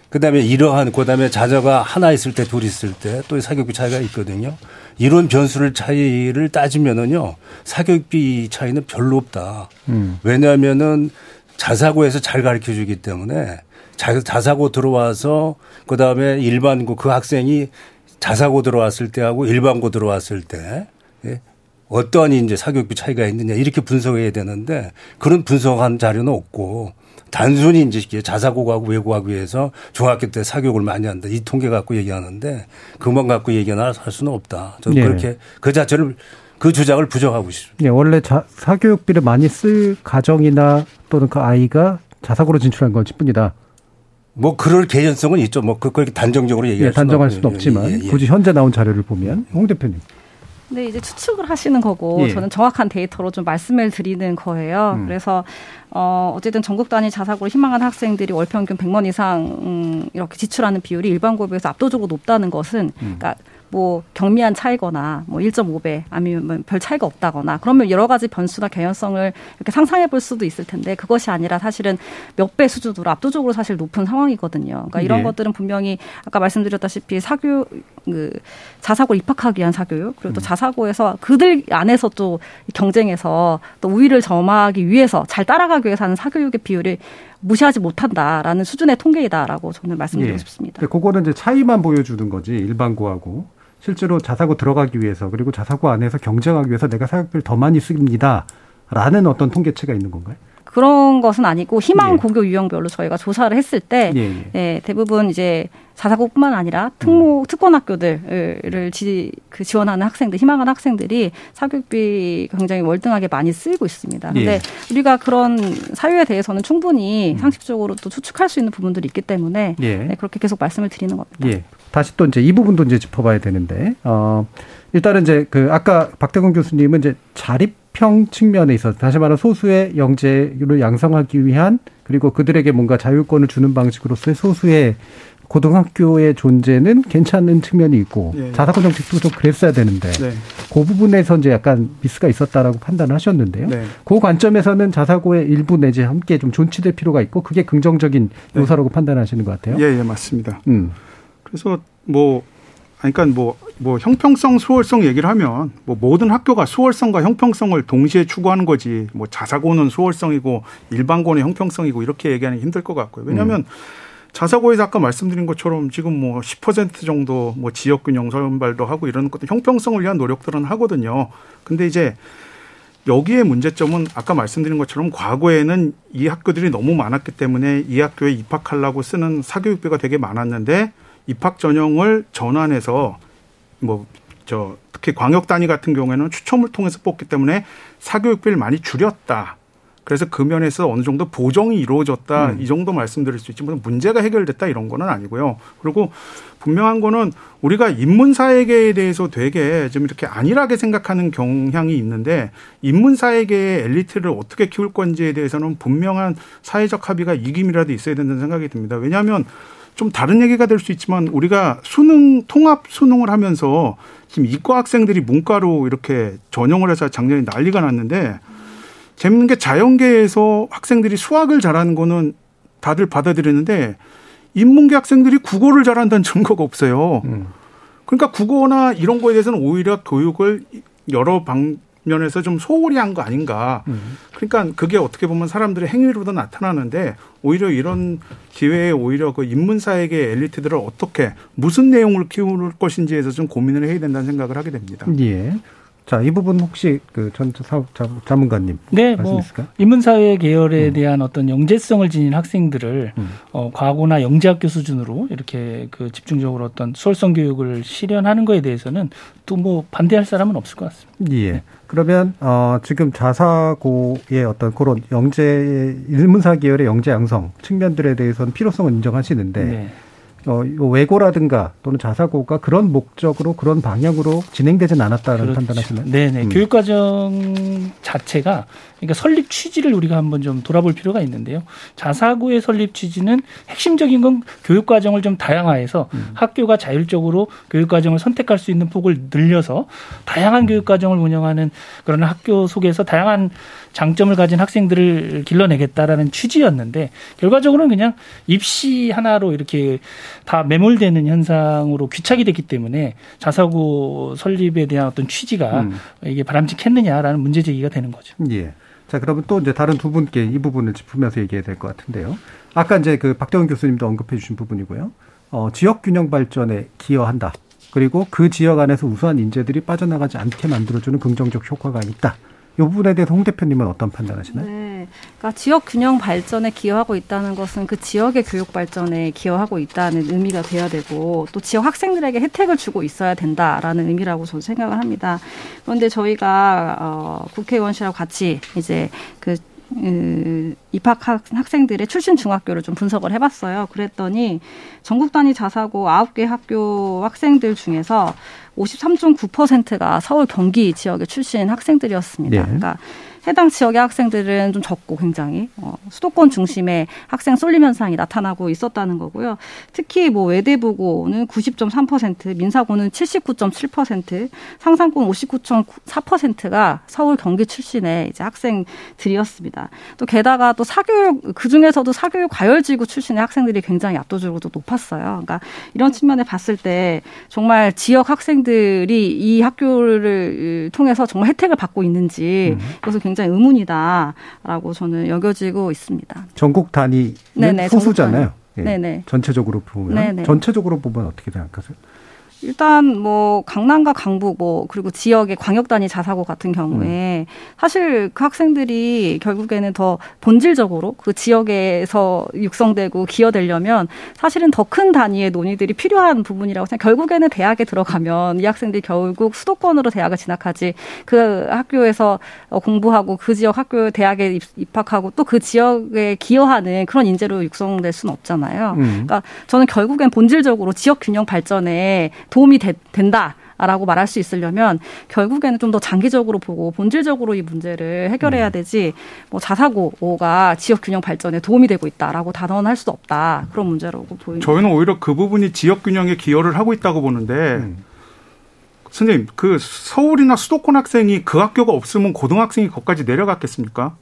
그다음에 이러한 그다음에 자녀가 하나 있을 때 둘 있을 때 또 사교육비 차이가 있거든요. 이런 변수를 차이를 따지면은요 사교육비 차이는 별로 없다. 음. 왜냐하면은 자사고에서 잘 가르쳐 주기 때문에 자사고 들어와서 그 다음에 일반고 그 학생이 자사고 들어왔을 때하고 일반고 들어왔을 때 예? 어떠한 이제 사교육비 차이가 있느냐 이렇게 분석해야 되는데 그런 분석한 자료는 없고 단순히 이제 자사고하고 외고하기 위해서 중학교 때 사교육을 많이 한다. 이 통계 갖고 얘기하는데 그만 갖고 얘기하나 할 수는 없다. 저는 네. 그렇게 그 자체를 그 주장을 부정하고 싶습니다. 네, 원래 자, 사교육비를 많이 쓸 가정이나 또는 그 아이가 자사고로 진출한 건 뿐이다. 뭐 그럴 개연성은 있죠. 뭐 그렇게 단정적으로 얘기할 예, 단정할 수는 없지만 예, 예. 굳이 현재 나온 자료를 보면 홍 대표님. 네, 이제 추측을 하시는 거고 예. 저는 정확한 데이터로 좀 말씀을 드리는 거예요. 음. 그래서 어 어쨌든 전국 단위 자사고를 희망하는 학생들이 월 평균 100만 이상 음, 이렇게 지출하는 비율이 일반 고에 비해서 압도적으로 높다는 것은 음. 그러니까 뭐 경미한 차이거나 뭐 1.5배 아니면 별 차이가 없다거나 그러면 여러 가지 변수나 개연성을 이렇게 상상해 볼 수도 있을 텐데 그것이 아니라 사실은 몇 배 수준으로 압도적으로 사실 높은 상황이거든요. 그러니까 이런 네. 것들은 분명히 아까 말씀드렸다시피 사교 그 자사고 입학하기 위한 사교육 그리고 또 음. 자사고에서 그들 안에서 또 경쟁해서 또 우위를 점하기 위해서 잘 따라가기 위해서 하는 사교육의 비율이 무시하지 못한다라는 수준의 통계이다라고 저는 말씀드리고 예. 싶습니다. 그거는 이제 차이만 보여주는 거지 일반고하고 실제로 자사고 들어가기 위해서 그리고 자사고 안에서 경쟁하기 위해서 내가 사교육비를 더 많이 씁니다 라는 어떤 통계치가 있는 건가요? 그런 것은 아니고 희망 예. 고교 유형별로 저희가 조사를 했을 때 예, 예. 예, 대부분 이제 자사고뿐만 아니라 특모 음. 특권 학교들을 지, 그 지원하는 학생들 희망하는 학생들이 사교육비 굉장히 월등하게 많이 쓰이고 있습니다. 근데 예. 우리가 그런 사유에 대해서는 충분히 음. 상식적으로 또 추측할 수 있는 부분들이 있기 때문에 예. 네, 그렇게 계속 말씀을 드리는 겁니다. 예. 다시 또 이제 이 부분도 이제 짚어봐야 되는데 어 일단은 이제 그 아까 박대근 교수님은 이제 자립 평 측면에 있어서 다시 말하면 소수의 영재를 양성하기 위한 그리고 그들에게 뭔가 자율권을 주는 방식으로서의 소수의 고등학교의 존재는 괜찮은 측면이 있고 네. 자사고 정책도 좀 그랬어야 되는데 네. 그 부분에서 이제 약간 미스가 있었다라고 판단하셨는데요. 네. 그 관점에서는 자사고의 일부 내지 함께 좀 존치될 필요가 있고 그게 긍정적인 네. 요소라고 판단하시는 것 같아요. 예, 예, 맞습니다. 음. 그래서 뭐 그러니까 뭐, 뭐 형평성, 수월성 얘기를 하면 뭐 모든 학교가 수월성과 형평성을 동시에 추구하는 거지 뭐 자사고는 수월성이고 일반고는 형평성이고 이렇게 얘기하는 게 힘들 것 같고요. 왜냐하면 음. 자사고에서 아까 말씀드린 것처럼 지금 뭐 10% 정도 뭐 지역균형 선발도 하고 이런 것도 형평성을 위한 노력들은 하거든요. 근데 이제 여기에 문제점은 아까 말씀드린 것처럼 과거에는 이 학교들이 너무 많았기 때문에 이 학교에 입학하려고 쓰는 사교육비가 되게 많았는데 입학 전형을 전환해서 뭐 저 특히 광역 단위 같은 경우에는 추첨을 통해서 뽑기 때문에 사교육비를 많이 줄였다. 그래서 그 면에서 어느 정도 보정이 이루어졌다. 음. 이 정도 말씀드릴 수 있지. 만 문제가 해결됐다 이런 거는 아니고요. 그리고 분명한 거는 우리가 인문사회계에 대해서 되게 좀 이렇게 안일하게 생각하는 경향이 있는데 인문사회계의 엘리트를 어떻게 키울 건지에 대해서는 분명한 사회적 합의가 이김이라도 있어야 된다는 생각이 듭니다. 왜냐하면 좀 다른 얘기가 될 수 있지만 우리가 수능 통합 수능을 하면서 지금 이과 학생들이 문과로 이렇게 전형을 해서 작년에 난리가 났는데 재밌는 게 자연계에서 학생들이 수학을 잘하는 거는 다들 받아들이는데 인문계 학생들이 국어를 잘한다는 증거가 없어요. 음. 그러니까 국어나 이런 거에 대해서는 오히려 교육을 여러 방 면에서 좀 소홀히 한 거 아닌가. 음. 그러니까 그게 어떻게 보면 사람들의 행위로도 나타나는데 오히려 이런 기회에 오히려 그 인문사에게 엘리트들을 어떻게 무슨 내용을 키울 것인지에서 좀 고민을 해야 된다는 생각을 하게 됩니다. 예. 자, 이 부분 혹시 그전 자문관님 네, 뭐 인문사회 계열에 음. 대한 어떤 영재성을 지닌 학생들을 음. 어, 과거나 영재학교 수준으로 이렇게 그 집중적으로 어떤 수월성 교육을 실현하는 거에 대해서는 또 뭐 반대할 사람은 없을 것 같습니다. 예. 네. 그러면 어 지금 자사고의 어떤 그런 영재 인문사 계열의 영재 양성 측면들에 대해서는 필요성을 인정하시는데 네. 어, 외고라든가 또는 자사고가 그런 목적으로 그런 방향으로 진행되지는 않았다는 그렇죠. 판단하시나요? 네네. 음. 교육과정 자체가 그러니까 설립 취지를 우리가 한번 좀 돌아볼 필요가 있는데요. 자사고의 설립 취지는 핵심적인 건 교육 과정을 좀 다양화해서 음. 학교가 자율적으로 교육 과정을 선택할 수 있는 폭을 늘려서 다양한 교육 과정을 운영하는 그런 학교 속에서 다양한 장점을 가진 학생들을 길러내겠다라는 취지였는데 결과적으로는 그냥 입시 하나로 이렇게 다 매몰되는 현상으로 귀착이 됐기 때문에 자사고 설립에 대한 어떤 취지가 음. 이게 바람직했느냐라는 문제 제기가 되는 거죠. 예. 자, 그러면 또 이제 다른 두 분께 이 부분을 짚으면서 얘기해야 될 것 같은데요. 아까 이제 그 박대원 교수님도 언급해 주신 부분이고요. 어, 지역 균형 발전에 기여한다. 그리고 그 지역 안에서 우수한 인재들이 빠져나가지 않게 만들어주는 긍정적 효과가 있다. 이 부분에 대해서 홍 대표님은 어떤 판단하시나요? 네. 그러니까 지역 균형 발전에 기여하고 있다는 것은 그 지역의 교육 발전에 기여하고 있다는 의미가 돼야 되고 또 지역 학생들에게 혜택을 주고 있어야 된다라는 의미라고 저는 생각을 합니다. 그런데 저희가 어, 국회의원실하고 같이 이제 그그 입학 학생들의 출신 중학교를 좀 분석을 해봤어요. 그랬더니 전국 단위 자사고 아홉 개 학교 학생들 중에서 53.9%가 서울 경기 지역의 출신 학생들이었습니다. 네. 그러니까 해당 지역의 학생들은 좀 적고 굉장히 어, 수도권 중심의 학생 쏠림 현상이 나타나고 있었다는 거고요. 특히 뭐 외대부고는 90.3%, 민사고는 79.7%, 상상고는 59.4%가 서울 경기 출신의 이제 학생들이었습니다. 또 게다가 또 사교육 그 중에서도 사교육 과열지구 출신의 학생들이 굉장히 압도적으로 높았어요. 그러니까 이런 측면에 봤을 때 정말 지역 학생들이 이 학교를 통해서 정말 혜택을 받고 있는지 음. 그것은 굉장히 의문이다라고 저는 여겨지고 있습니다. 전국 단위는 네네, 소수잖아요. 예. 네네. 전체적으로 보면 네네. 전체적으로 보면 어떻게 생각하세요? 일단 뭐 강남과 강북 뭐 그리고 지역의 광역 단위 자사고 같은 경우에 음. 사실 그 학생들이 결국에는 더 본질적으로 그 지역에서 육성되고 기여되려면 사실은 더 큰 단위의 논의들이 필요한 부분이라고 생각. 결국에는 대학에 들어가면 이 학생들이 결국 수도권으로 대학을 진학하지 그 학교에서 공부하고 그 지역 학교 대학에 입학하고 또 그 지역에 기여하는 그런 인재로 육성될 수는 없잖아요. 음. 그러니까 저는 결국엔 본질적으로 지역 균형 발전에 도움이 되, 된다. 라고 말할 수 있으려면 결국에는 좀 더 장기적으로 보고 본질적으로 이 문제를 해결해야 음. 되지 뭐 자사고가 지역 균형 발전에 도움이 되고 있다라고 단언할 수 없다 그런 문제라고 보입니다. 저희는 오히려 그 부분이 지역 균형에 기여를 하고 있다고 보는데 음. 선생님 그 서울이나 수도권 학생이 그 학교가 없으면 고등학생이 거기까지 내려갔겠습니까?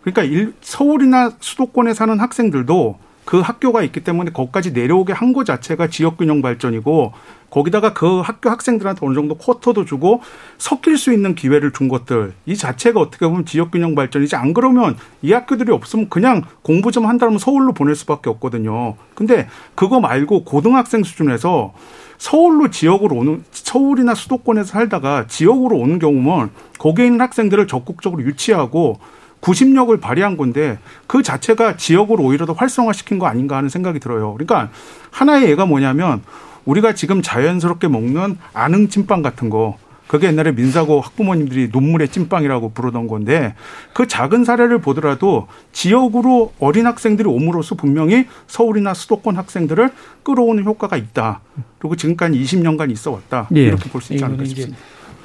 그러니까 일, 서울이나 수도권에 사는 학생들도 그 학교가 있기 때문에 거기까지 내려오게 한것 자체가 지역 균형 발전이고 거기다가 그 학교 학생들한테 어느 정도 쿼터도 주고 섞일 수 있는 기회를 준 것들 이 자체가 어떻게 보면 지역 균형 발전이지 안 그러면 이 학교들이 없으면 그냥 공부 좀 한다면 서울로 보낼 수밖에 없거든요. 근데 그거 말고 고등학생 수준에서 서울로 지역으로 오는 서울이나 수도권에서 살다가 지역으로 오는 경우면 거기에 있는 학생들을 적극적으로 유치하고 구심력을 발휘한 건데 그 자체가 지역으로 오히려 더 활성화시킨 거 아닌가 하는 생각이 들어요. 그러니까 하나의 예가 뭐냐면 우리가 지금 자연스럽게 먹는 아능 찐빵 같은 거 그게 옛날에 민사고 학부모님들이 논문의 찐빵이라고 부르던 건데 그 작은 사례를 보더라도 지역으로 어린 학생들이 옴으로써 분명히 서울이나 수도권 학생들을 끌어오는 효과가 있다. 그리고 지금까지 20년간 있어 왔다. 예. 이렇게 볼 수 있지 않을까 싶습니다.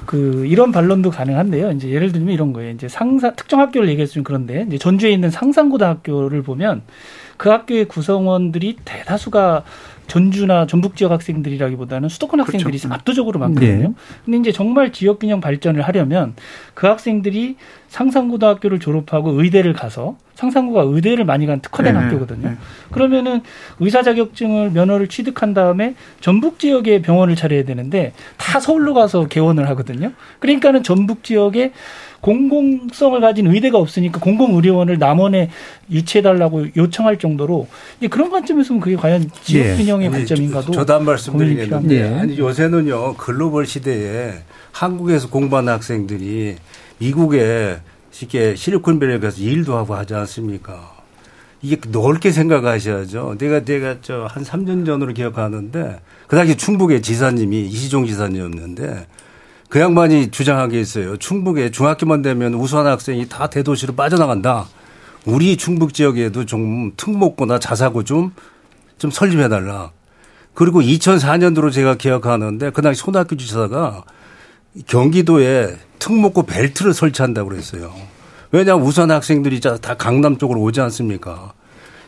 그 이런 반론도 가능한데요. 이제 예를 들면 이런 거예요. 이제 상사 특정 학교를 좀 그런데 이제 전주에 있는 상산고등학교를 보면 그 학교의 구성원들이 대다수가 전주나 전북 지역 학생들이라기보다는 수도권 학생들이 그렇죠. 압도적으로 많거든요. 네. 근데 이제 정말 지역 균형 발전을 하려면 그 학생들이 상산고등학교를 졸업하고 의대를 가서 상산고가 의대를 많이 간 특화된 네. 학교거든요. 네. 그러면은 의사 자격증을 면허를 취득한 다음에 전북 지역에 병원을 차려야 되는데 다 서울로 가서 개원을 하거든요. 그러니까는 전북 지역에 공공성을 가진 의대가 없으니까 공공의료원을 남원에 유치해달라고 요청할 정도로 이제 그런 관점에서는 그게 과연 지역균형의 예. 관점인가도 저도 한 말씀 드리겠는데 예. 아니 요새는요 글로벌 시대에 한국에서 공부하는 학생들이 미국에 쉽게 실리콘밸리에 가서 일도 하고 하지 않습니까? 이게 넓게 생각하셔야죠. 내가 내가 저 한 3년 전으로 기억하는데 그 당시 충북의 지사님이 이시종 지사님이었는데 그 양반이 주장한 게 있어요. 충북에 중학교만 되면 우수한 학생이 다 대도시로 빠져나간다. 우리 충북 지역에도 좀 특목고나 자사고 좀, 좀 설립해달라. 그리고 2004년도로 제가 기억하는데 그 당시 손학규 지사가 경기도에 특목고 벨트를 설치한다고 그랬어요. 왜냐하면 우수한 학생들이 다 강남 쪽으로 오지 않습니까?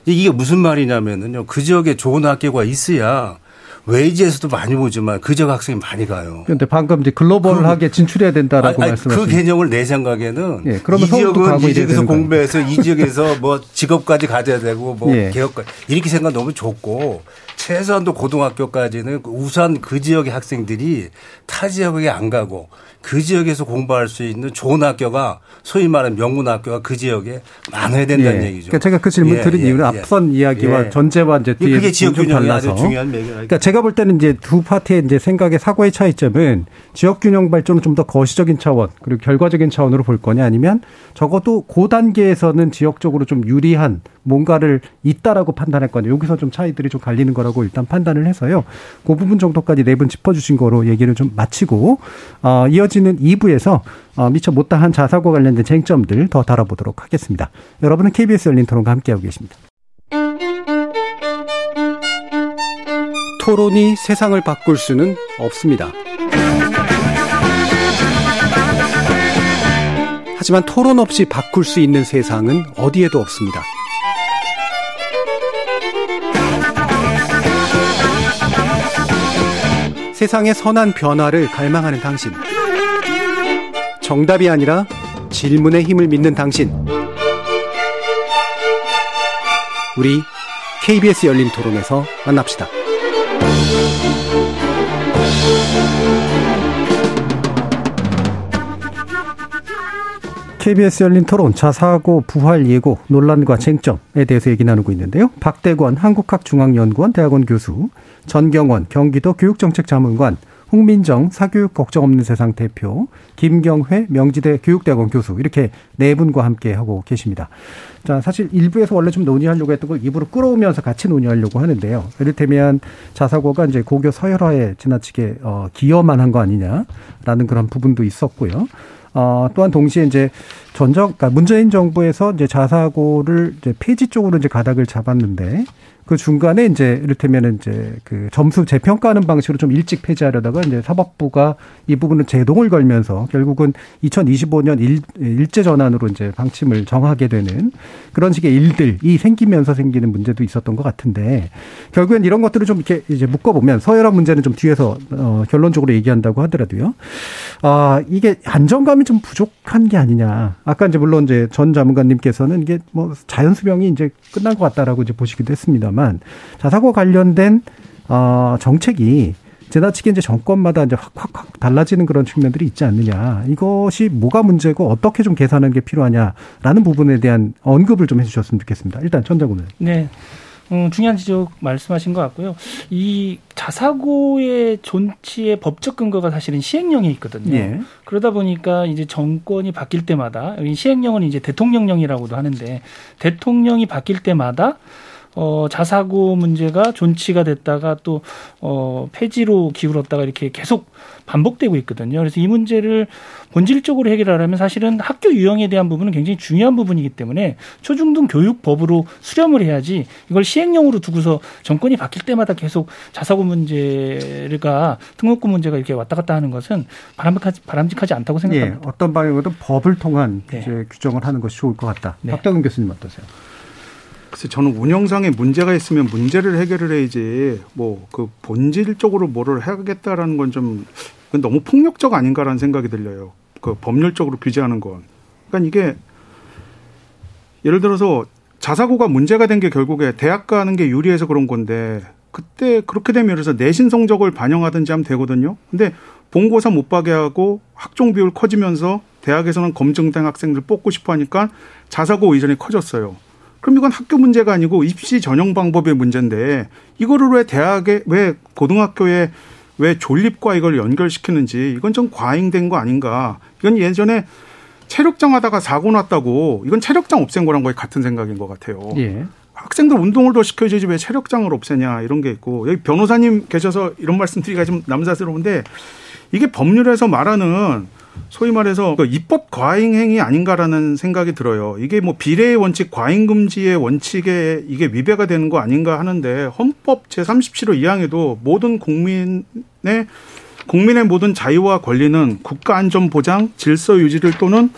이게 무슨 말이냐면은요. 그 지역에 좋은 학교가 있어야 웨이지에서도 많이 보지만 그 지역 학생이 많이 가요. 그런데 방금 이제 글로벌하게 그, 진출해야 된다라고 말씀하신 그 개념을 내 생각에는 예, 그러면 이 지역은 이 지역에서 공부해서 이 지역에서 뭐 직업까지 가져야 되고 뭐 예. 개업까지 이렇게 생각 너무 좋고 최소한도 고등학교까지는 우선 그 지역의 학생들이 타 지역에 안 가고 그 지역에서 공부할 수 있는 좋은 학교가 소위 말하는 명문 학교가 그 지역에 많아야 된다는 예. 얘기죠. 그러니까 제가 그 질문 예, 드린 예, 이유는 예. 앞선 이야기와 예. 전제와 이제 뒤에 그게 지역 균형이 아주 중요한 매개 그러니까 제가 볼 때는 이제 두 파티의 이제 생각의 사고의 차이점은 지역 균형 발전을 좀 더 거시적인 차원 그리고 결과적인 차원으로 볼 거냐 아니면 적어도 고 단계에서는 지역적으로 좀 유리한 뭔가를 있다라고 판단할 거냐 여기서 좀 차이들이 좀 갈리는 거라고 일단 판단을 해서요. 그 부분 정도까지 네 분 짚어주신 거로 얘기를 좀 마치고 어, 이어지는 2부에서 어, 미처 못다한 자사고 관련된 쟁점들 더 다뤄보도록 하겠습니다. 여러분은 KBS 열린 토론과 함께하고 계십니다. 토론이 세상을 바꿀 수는 없습니다. 하지만 토론 없이 바꿀 수 있는 세상은 어디에도 없습니다. 세상의 선한 변화를 갈망하는 당신. 정답이 아니라 질문의 힘을 믿는 당신. 우리 KBS 열린 토론에서 만납시다. KBS 열린 토론 자사고 부활 예고 논란과 쟁점에 대해서 얘기 나누고 있는데요. 박대권 한국학중앙연구원 대학원 교수, 전경원 경기도 교육정책자문관, 홍민정 사교육 걱정 없는 세상 대표, 김경회 명지대 교육대학원 교수 이렇게 네 분과 함께 하고 계십니다. 자, 사실 일부에서 원래 좀 논의하려고 했던 걸 입으로 끌어오면서 같이 논의하려고 하는데요. 이를테면 자사고가 이제 고교 서열화에 지나치게 어, 기여만 한 거 아니냐라는 그런 부분도 있었고요. 어, 또한 동시에 이제 전정, 그러니까 문재인 정부에서 이제 자사고를 이제 폐지 쪽으로 이제 가닥을 잡았는데 그 중간에 이제 이를테면 이제 그 점수 재평가하는 방식으로 좀 일찍 폐지하려다가 이제 사법부가 이 부분을 제동을 걸면서 결국은 2025년 일, 일제 전환으로 이제 방침을 정하게 되는 그런 식의 일들이 생기면서 생기는 문제도 있었던 것 같은데 결국엔 이런 것들을 좀 이렇게 이제 묶어보면 서열화 문제는 좀 뒤에서 어, 결론적으로 얘기한다고 하더라도요. 아, 이게 안정감이 좀 부족한 게 아니냐. 아까 이제 물론 이제 전 자문관님께서는 이게 뭐 자연 수명이 이제 끝난 것 같다라고 이제 보시기도 했습니다만 자사고 관련된 어, 정책이 지나치게 이제 정권마다 이제 확확확 달라지는 그런 측면들이 있지 않느냐. 이것이 뭐가 문제고 어떻게 좀 개선하는 게 필요하냐라는 부분에 대한 언급을 좀 해주셨으면 좋겠습니다. 일단 전장군은. 네. 음, 중요한 지적 말씀하신 것 같고요. 이 자사고의 존치의 법적 근거가 사실은 시행령에 있거든요. 예. 그러다 보니까 이제 정권이 바뀔 때마다 시행령은 이제 대통령령이라고도 하는데 대통령이 바뀔 때마다 어, 자사고 문제가 존치가 됐다가 또, 어, 폐지로 기울었다가 이렇게 계속 반복되고 있거든요. 그래서 이 문제를 본질적으로 해결하려면 사실은 학교 유형에 대한 부분은 굉장히 중요한 부분이기 때문에 초중등 교육법으로 수렴을 해야지 이걸 시행령으로 두고서 정권이 바뀔 때마다 계속 자사고 문제가 등록금 문제가 이렇게 왔다 갔다 하는 것은 바람직하지, 바람직하지 않다고 생각합니다. 예, 어떤 방향으로든 법을 통한 네. 규정을 하는 것이 좋을 것 같다. 네. 박덕은 교수님 어떠세요? 글쎄 저는 운영상에 문제가 있으면 문제를 해결을 해야지 뭐 그 본질적으로 뭐를 해야겠다라는 건 좀 너무 폭력적 아닌가라는 생각이 들려요. 그 법률적으로 규제하는 건. 그러니까 이게 예를 들어서 자사고가 문제가 된 게 결국에 대학 가는 게 유리해서 그런 건데 그때 그렇게 되면 그래서 내신 성적을 반영하든지 하면 되거든요. 근데 본고사 못 가게 하고 학종 비율 커지면서 대학에서는 검증된 학생들 뽑고 싶어 하니까 자사고 의존이 커졌어요. 그럼 이건 학교 문제가 아니고 입시 전형 방법의 문제인데 이거를 왜 대학에 왜 고등학교에 왜 존립과 이걸 연결시키는지 이건 좀 과잉된 거 아닌가. 이건 예전에 체력장 하다가 사고 났다고 이건 체력장 없앤 거랑 거의 같은 생각인 것 같아요. 예. 학생들 운동을 더 시켜야지 왜 체력장을 없애냐 이런 게 있고 여기 변호사님 계셔서 이런 말씀 드리기가 좀 남사스러운데 이게 법률에서 말하는 소위 말해서 그 입법 과잉 행위 아닌가라는 생각이 들어요. 이게 뭐 비례의 원칙, 과잉 금지의 원칙에 이게 위배가 되는 거 아닌가 하는데 헌법 제 37호 2항에도 모든 국민의 국민의 모든 자유와 권리는 국가 안전 보장, 질서 유지를 또는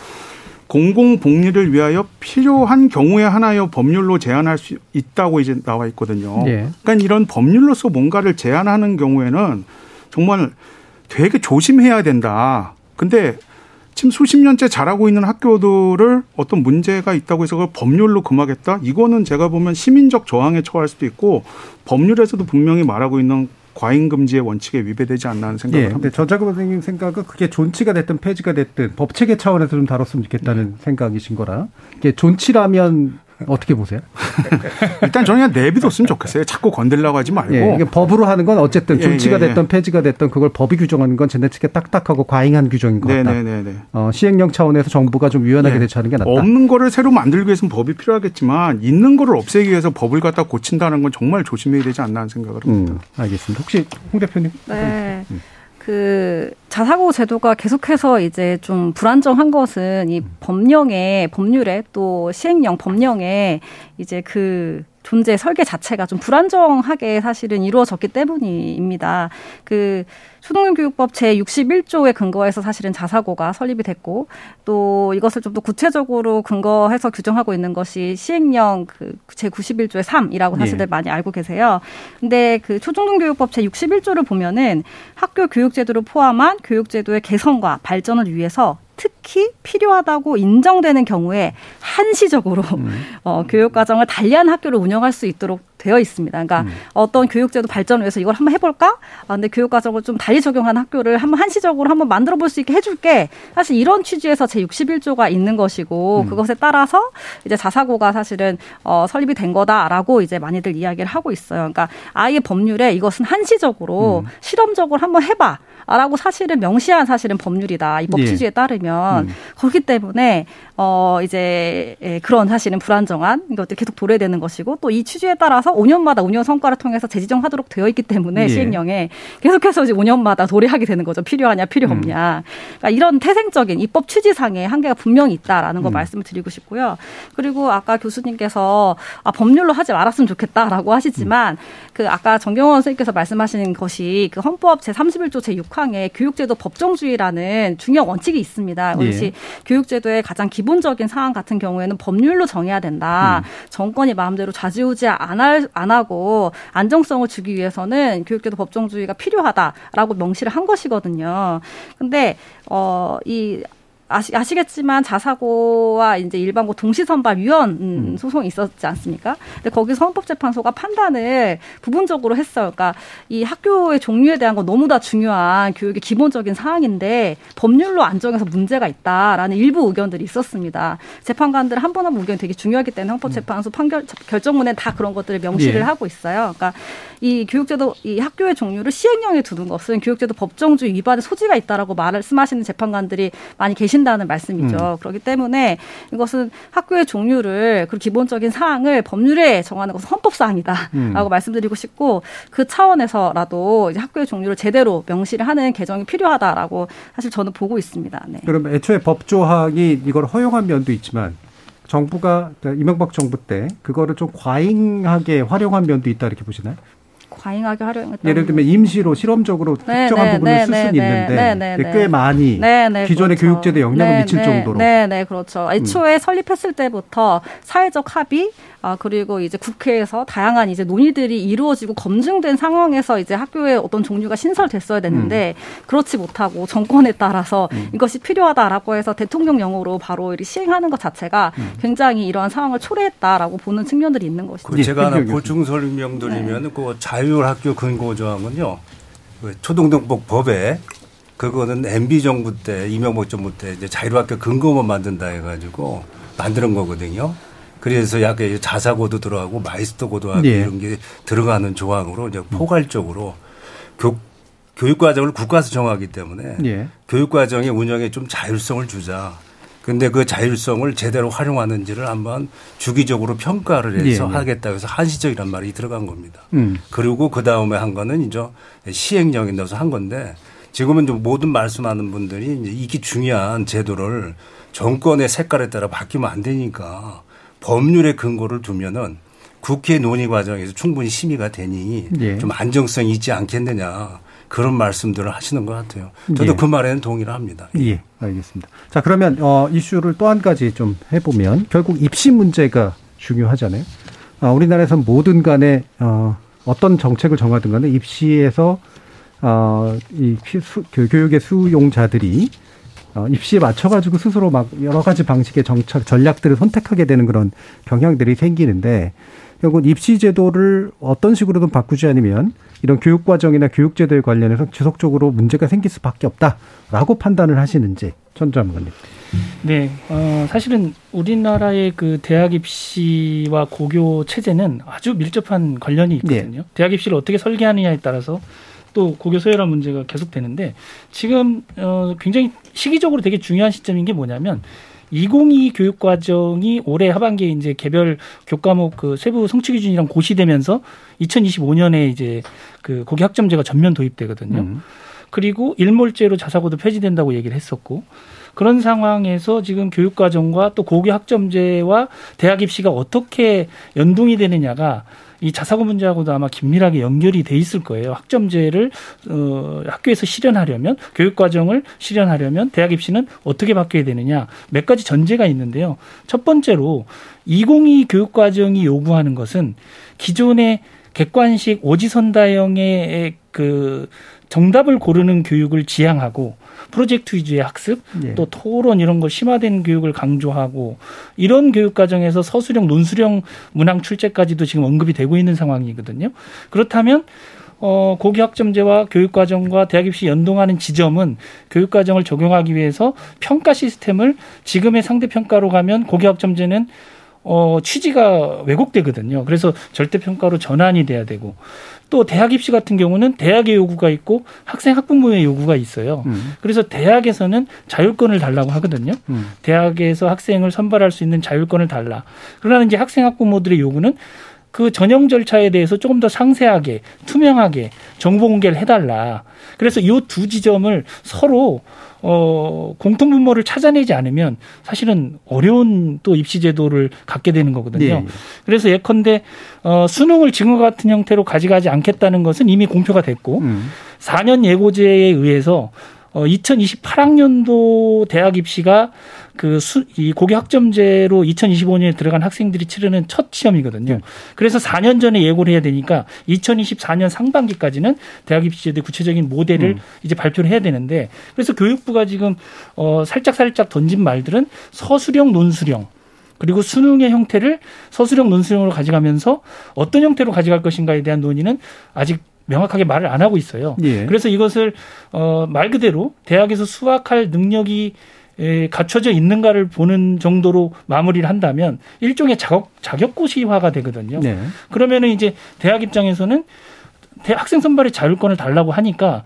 공공 복리를 위하여 필요한 경우에 하나여 법률로 제한할 수 있다고 이제 나와 있거든요. 네. 그러니까 이런 법률로서 뭔가를 제한하는 경우에는 정말 되게 조심해야 된다. 근데 지금 수십 년째 잘하고 있는 학교들을 어떤 문제가 있다고 해서 그걸 법률로 금하겠다? 이거는 제가 보면 시민적 저항에 처할 수도 있고 법률에서도 분명히 말하고 있는 과잉 금지의 원칙에 위배되지 않나 하는 생각을 예, 합니다. 전자급 선생님 생각은 그게 존치가 됐든 폐지가 됐든 법 체계 차원에서 좀 다뤘으면 좋겠다는 네. 생각이신 거라. 이게 존치라면 어떻게 보세요? 일단 저는 그냥 내비뒀으면 좋겠어요. 자꾸 건들려고 하지 말고. 예, 법으로 하는 건 어쨌든 조치가 예, 예, 예, 됐던 폐지가 됐던 그걸 법이 규정하는 건 지나치게 딱딱하고 과잉한 규정인 것 같다. 네네네. 어, 시행령 차원에서 정부가 좀 유연하게 예. 대처하는 게 낫다. 없는 거를 새로 만들기 위해서는 법이 필요하겠지만 있는 거를 없애기 위해서 법을 갖다 고친다는 건 정말 조심해야 되지 않나 하는 생각을 합니다. 음, 알겠습니다. 혹시 홍 대표님? 네. 음. 그 자사고 제도가 계속해서 이제 좀 불안정한 것은 이 법령에 법률에 또 시행령 법령에 이제 그 존재 설계 자체가 좀 불안정하게 사실은 이루어졌기 때문입니다. 그 초등교육법 제61조에 근거해서 사실은 자사고가 설립이 됐고 또 이것을 좀 더 구체적으로 근거해서 규정하고 있는 것이 시행령 그 제91조의 3이라고 사실들 예. 많이 알고 계세요. 근데 그 초중등교육법 제61조를 보면은 학교 교육제도를 포함한 교육제도의 개선과 발전을 위해서 특히 필요하다고 인정되는 경우에 한시적으로 음. 어, 교육 과정을 달리한 학교를 운영할 수 있도록 되어 있습니다. 그러니까 음. 어떤 교육제도 발전을 위해서 이걸 한번 해볼까? 아, 근데 교육 과정을 좀 달리 적용한 학교를 한번 한시적으로 한번 만들어 볼 수 있게 해줄게. 사실 이런 취지에서 제 61조가 있는 것이고 음. 그것에 따라서 이제 자사고가 사실은 어, 설립이 된 거다라고 이제 많이들 이야기를 하고 있어요. 그러니까 아예 법률에 이것은 한시적으로 음. 실험적으로 한번 해봐. 라고 사실은 명시한 사실은 법률이다. 이법 예. 취지에 따르면 음. 그렇기 때문에 어 이제 예, 그런 사실은 불안정한 것들이 계속 도래되는 것이고 또 이 취지에 따라서 5년마다 5년 성과를 통해서 재지정하도록 되어 있기 때문에 예. 시행령에 계속해서 이제 5년마다 도래하게 되는 거죠. 필요하냐 필요 음. 없냐. 음. 그러니까 이런 태생적인 입법 취지상의 한계가 분명히 있다라는 거 음. 말씀을 드리고 싶고요. 그리고 아까 교수님께서 아 법률로 하지 말았으면 좋겠다라고 하시지만 음. 그 아까 정경원 선생님께서 말씀하시는 것이 그 헌법 제 31조 제 6항에 교육제도 법정주의라는 중요한 원칙이 있습니다. 그것이 예. 교육제도의 가장 기본 적인 사항 같은 경우에는 법률로 정해야 된다. 음. 정권이 마음대로 좌지우지 안, 할, 안 하고 안정성을 주기 위해서는 교육제도 법정주의가 필요하다라고 명시를 한 것이거든요. 근데 어이 아시, 아시겠지만 자사고와 이제 일반고 동시선발 위원 음, 음. 소송이 있었지 않습니까? 근데 거기서 헌법재판소가 판단을 부분적으로 했어요. 그러니까 이 학교의 종류에 대한 건 너무 다 중요한 교육의 기본적인 사항인데 법률로 안정해서 문제가 있다라는 일부 의견들이 있었습니다. 재판관들 한 번 한 번 의견이 되게 중요하기 때문에 헌법재판소 판결 결정문에 다 그런 것들을 명시를 예. 하고 있어요. 그러니까 이 교육제도 이 학교의 종류를 시행령에 두는 것은 교육제도 법정주의 위반의 소지가 있다라고 말씀하시는 재판관들이 많이 계신 다는 말씀이죠. 음. 그렇기 때문에 이것은 학교의 종류를 그 기본적인 사항을 법률에 정하는 것은 헌법 사항이다라고 음. 말씀드리고 싶고 그 차원에서라도 이제 학교의 종류를 제대로 명시를 하는 개정이 필요하다라고 사실 저는 보고 있습니다. 네. 그럼 애초에 법 조항이 이걸 허용한 면도 있지만 정부가 그러니까 이명박 정부 때 그거를 좀 과잉하게 활용한 면도 있다 이렇게 보시나요? 과잉하게 활용했다. 예를 들면 임시로 실험적으로 네, 특정한 네, 부분을 네, 쓸 수는 네, 있는데 네, 꽤 많이 기존의 그렇죠. 교육제도에 영향을 미칠 정도로. 네, 네, 그렇죠. 애초에 음. 설립했을 때부터 사회적 합의 아, 그리고 이제 국회에서 다양한 이제 논의들이 이루어지고 검증된 상황에서 이제 학교에 어떤 종류가 신설됐어야 됐는데 음. 그렇지 못하고 정권에 따라서 음. 이것이 필요하다라고 해서 대통령령으로 바로 시행하는 것 자체가 음. 굉장히 이러한 상황을 초래했다라고 보는 측면들이 있는 것이죠. 그 제가 하나 보충 설명 드리면 네. 그 자율학교 근거 조항은요. 그 초중등법 법에 그거는 MB 정부 때 이명박 정부 때 이제 자율학교 근거만 만든다 해가지고 만드는 거거든요. 그래서 약간 자사고도 들어가고 마이스터고도 하고 예. 이런 게 들어가는 조항으로 이제 포괄적으로 교, 교육 과정을 국가에서 정하기 때문에 예. 교육 과정의 운영에 좀 자율성을 주자. 근데 그 자율성을 제대로 활용하는지를 한번 주기적으로 평가를 해서 예. 예. 하겠다 해서 한시적이란 말이 들어간 겁니다. 음. 그리고 그 다음에 한 거는 이제 시행령에 넣어서 한 건데 지금은 좀 모든 말씀하는 분들이 이제 이게 중요한 제도를 정권의 색깔에 따라 바뀌면 안 되니까 법률의 근거를 두면은 국회 논의 과정에서 충분히 심의가 되니 예. 좀 안정성이 있지 않겠느냐 그런 말씀들을 하시는 것 같아요. 저도 예. 그 말에는 동의를 합니다. 예, 알겠습니다. 자 그러면 어, 이슈를 또 한 가지 좀 해보면 결국 입시 문제가 중요하잖아요. 어, 우리나라에서 모든 간에 어, 어떤 정책을 정하든 간에 입시에서 어, 이 수, 교육의 수용자들이 어, 입시에 맞춰가지고 스스로 막 여러 가지 방식의 정책 전략들을 선택하게 되는 그런 경향들이 생기는데 결국 입시 제도를 어떤 식으로든 바꾸지 않으면 이런 교육 과정이나 교육 제도에 관련해서 지속적으로 문제가 생길 수밖에 없다라고 판단을 하시는지 전주장관님. 네, 어, 사실은 우리나라의 그 대학 입시와 고교 체제는 아주 밀접한 관련이 있거든요. 네. 대학 입시를 어떻게 설계하느냐에 따라서 또 고교 서열화 문제가 계속되는데 지금 어 굉장히 시기적으로 되게 중요한 시점인 게 뭐냐면 2022 교육 과정이 올해 하반기에 이제 개별 교과목 그 세부 성취 기준이랑 고시되면서 2025년에 이제 그 고교 학점제가 전면 도입되거든요. 음. 그리고 일몰제로 자사고도 폐지된다고 얘기를 했었고 그런 상황에서 지금 교육과정과 또 고교 학점제와 대학 입시가 어떻게 연동이 되느냐가 이 자사고 문제하고도 아마 긴밀하게 연결이 돼 있을 거예요. 학점제를 어, 학교에서 실현하려면 교육 과정을 실현하려면 대학 입시는 어떻게 바뀌어야 되느냐 몇 가지 전제가 있는데요. 첫 번째로 2022 교육 과정이 요구하는 것은 기존의 객관식 오지선다형의 그 정답을 고르는 교육을 지향하고 프로젝트 위주의 학습, 네. 또 토론 이런 거 심화된 교육을 강조하고 이런 교육 과정에서 서술형, 논술형 문항 출제까지도 지금 언급이 되고 있는 상황이거든요. 그렇다면 어, 고교학점제와 교육과정과 대학 입시 연동하는 지점은 교육과정을 적용하기 위해서 평가 시스템을 지금의 상대평가로 가면 고교학점제는 어, 취지가 왜곡되거든요. 그래서 절대평가로 전환이 돼야 되고 또 대학 입시 같은 경우는 대학의 요구가 있고 학생 학부모의 요구가 있어요. 음. 그래서 대학에서는 자율권을 달라고 하거든요. 음. 대학에서 학생을 선발할 수 있는 자율권을 달라. 그러나 이제 학생 학부모들의 요구는 그 전형 절차에 대해서 조금 더 상세하게 투명하게 정보 공개를 해달라. 그래서 이 두 지점을 서로 어, 공통분모를 찾아내지 않으면 사실은 어려운 또 입시제도를 갖게 되는 거거든요. 네. 그래서 예컨대 어, 수능을 지금과 같은 형태로 가져가지 않겠다는 것은 이미 공표가 됐고 음. 4년 예고제에 의해서 어, 2028학년도 대학 입시가 그 수, 이 고교 학점제로 2025년에 들어간 학생들이 치르는 첫 시험이거든요. 네. 그래서 4년 전에 예고를 해야 되니까 2024년 상반기까지는 대학 입시제도의 구체적인 모델을 음. 이제 발표를 해야 되는데 그래서 교육부가 지금 어, 살짝 살짝 던진 말들은 서술형 논술형 그리고 수능의 형태를 서술형 논술형으로 가져가면서 어떤 형태로 가져갈 것인가에 대한 논의는 아직 명확하게 말을 안 하고 있어요. 예. 그래서 이것을 어, 말 그대로 대학에서 수학할 능력이 에, 갖춰져 있는가를 보는 정도로 마무리를 한다면 일종의 자격 자격고시화가 되거든요. 네. 그러면은 이제 대학 입장에서는 대학생 선발의 자율권을 달라고 하니까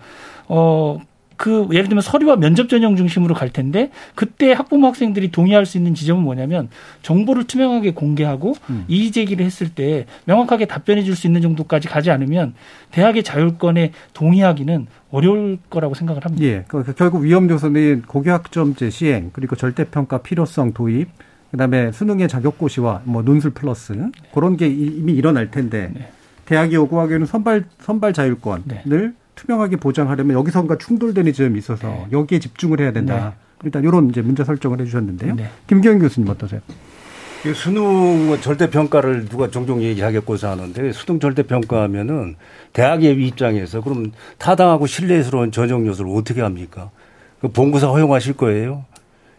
어 그 예를 들면 서류와 면접 전형 중심으로 갈 텐데 그때 학부모 학생들이 동의할 수 있는 지점은 뭐냐면 정보를 투명하게 공개하고 음. 이의 제기를 했을 때 명확하게 답변해 줄 수 있는 정도까지 가지 않으면 대학의 자율권에 동의하기는 어려울 거라고 생각을 합니다. 예. 그, 그 결국 위험 요소는 고교학점제 시행 그리고 절대평가 필요성 도입 그다음에 수능의 자격고시와 뭐 논술 플러스 그런 게 이미 일어날 텐데 네. 대학이 요구하기에는 선발 선발 자율권을 네. 투명하게 보장하려면 여기선가 충돌되는 점이 있어서 네. 여기에 집중을 해야 된다. 네. 일단 이런 이제 문제 설정을 해주셨는데요. 네. 김기현 교수님 어떠세요? 수능 절대 평가를 누가 종종 얘기하겠고서 하는데 수능 절대 평가하면은 대학의 입장에서 그럼 타당하고 신뢰스러운 전형 요소를 어떻게 합니까? 그 본고사 허용하실 거예요?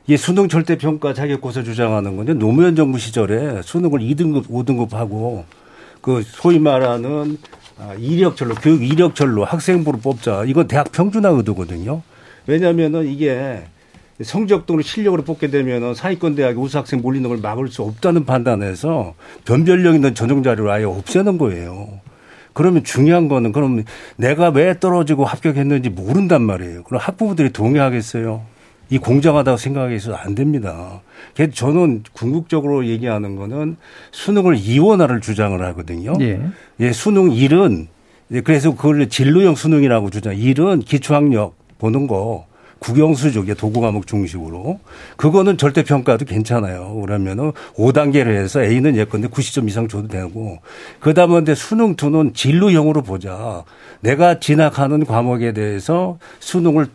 이 수능 절대 평가 자격고사 주장하는 건데 노무현 정부 시절에 수능을 2등급, 5등급 하고 그 소위 말하는 아, 이력절로 교육 이력절로 학생부를 뽑자. 이건 대학 평준화 의도거든요. 왜냐하면은 이게 성적 또는 실력으로 뽑게 되면은 사회권 대학에 우수 학생 몰리는 걸 막을 수 없다는 판단에서 변별력 있는 전형 자료를 아예 없애는 거예요. 그러면 중요한 거는 그럼 내가 왜 떨어지고 합격했는지 모른단 말이에요. 그럼 학부모들이 동의하겠어요? 이 공정하다고 생각해서 안 됩니다. 저는 궁극적으로 얘기하는 거는 수능을 이원화를 주장을 하거든요. 예. 예, 수능 1은 그래서 그걸 진로형 수능이라고 주장. 1은 기초학력 보는 거 국영수족의 도구 과목 중심으로 그거는 절대 평가도 괜찮아요. 그러면은 5단계를 해서 A는 예컨대 90점 이상 줘도 되고 그 다음에 수능 2는 진로형으로 보자. 내가 진학하는 과목에 대해서 수능을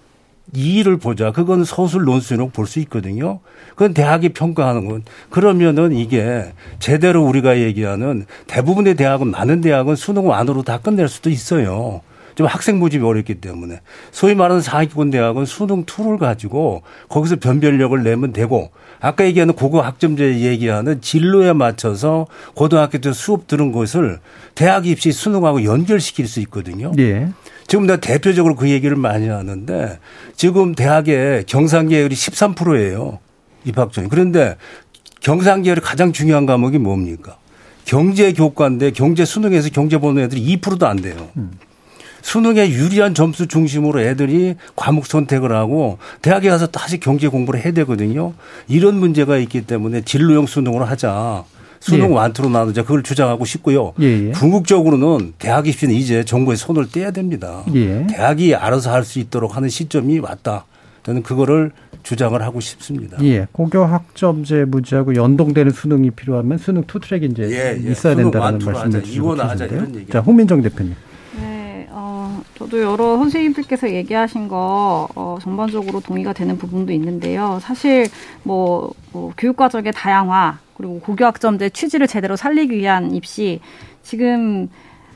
이의를 보자. 그건 서술 논술로 볼 수 있거든요. 그건 대학이 평가하는 건 그러면은 이게 제대로 우리가 얘기하는 대부분의 대학은 많은 대학은 수능 안으로 다 끝낼 수도 있어요. 좀 학생 모집이 어렵기 때문에 소위 말하는 상위권 대학은 수능 tool을 가지고 거기서 변별력을 내면 되고 아까 얘기하는 고교 학점제 얘기하는 진로에 맞춰서 고등학교 때 수업 들은 것을 대학 입시 수능하고 연결시킬 수 있거든요. 네. 지금 나 대표적으로 그 얘기를 많이 하는데 지금 대학의 경상계열이 13%예요. 입학 전이. 그런데 경상계열이 가장 중요한 과목이 뭡니까? 경제 교과인데 경제 수능에서 경제 보는 애들이 2%도 안 돼요. 음. 수능에 유리한 점수 중심으로 애들이 과목 선택을 하고 대학에 가서 다시 경제 공부를 해야 되거든요. 이런 문제가 있기 때문에 진로형 수능으로 하자. 수능 예. 완투로 나누자 그걸 주장하고 싶고요. 예예. 예. 궁극적으로는 대학 입시는 이제 정부의 손을 떼야 됩니다. 예. 대학이 알아서 할 수 있도록 하는 시점이 왔다. 저는 그거를 주장을 하고 싶습니다. 예. 고교 학점제 문제하고 연동되는 수능이 필요하면 수능 투트랙이 이제 예, 예. 있어야 된다는 말씀을 주시고 계신데요. 자, 홍민정 대표님. 네, 어, 저도 여러 선생님들께서 얘기하신 거 어, 전반적으로 동의가 되는 부분도 있는데요. 사실 뭐, 뭐 교육 과정의 다양화 그리고 고교학점제 취지를 제대로 살리기 위한 입시 지금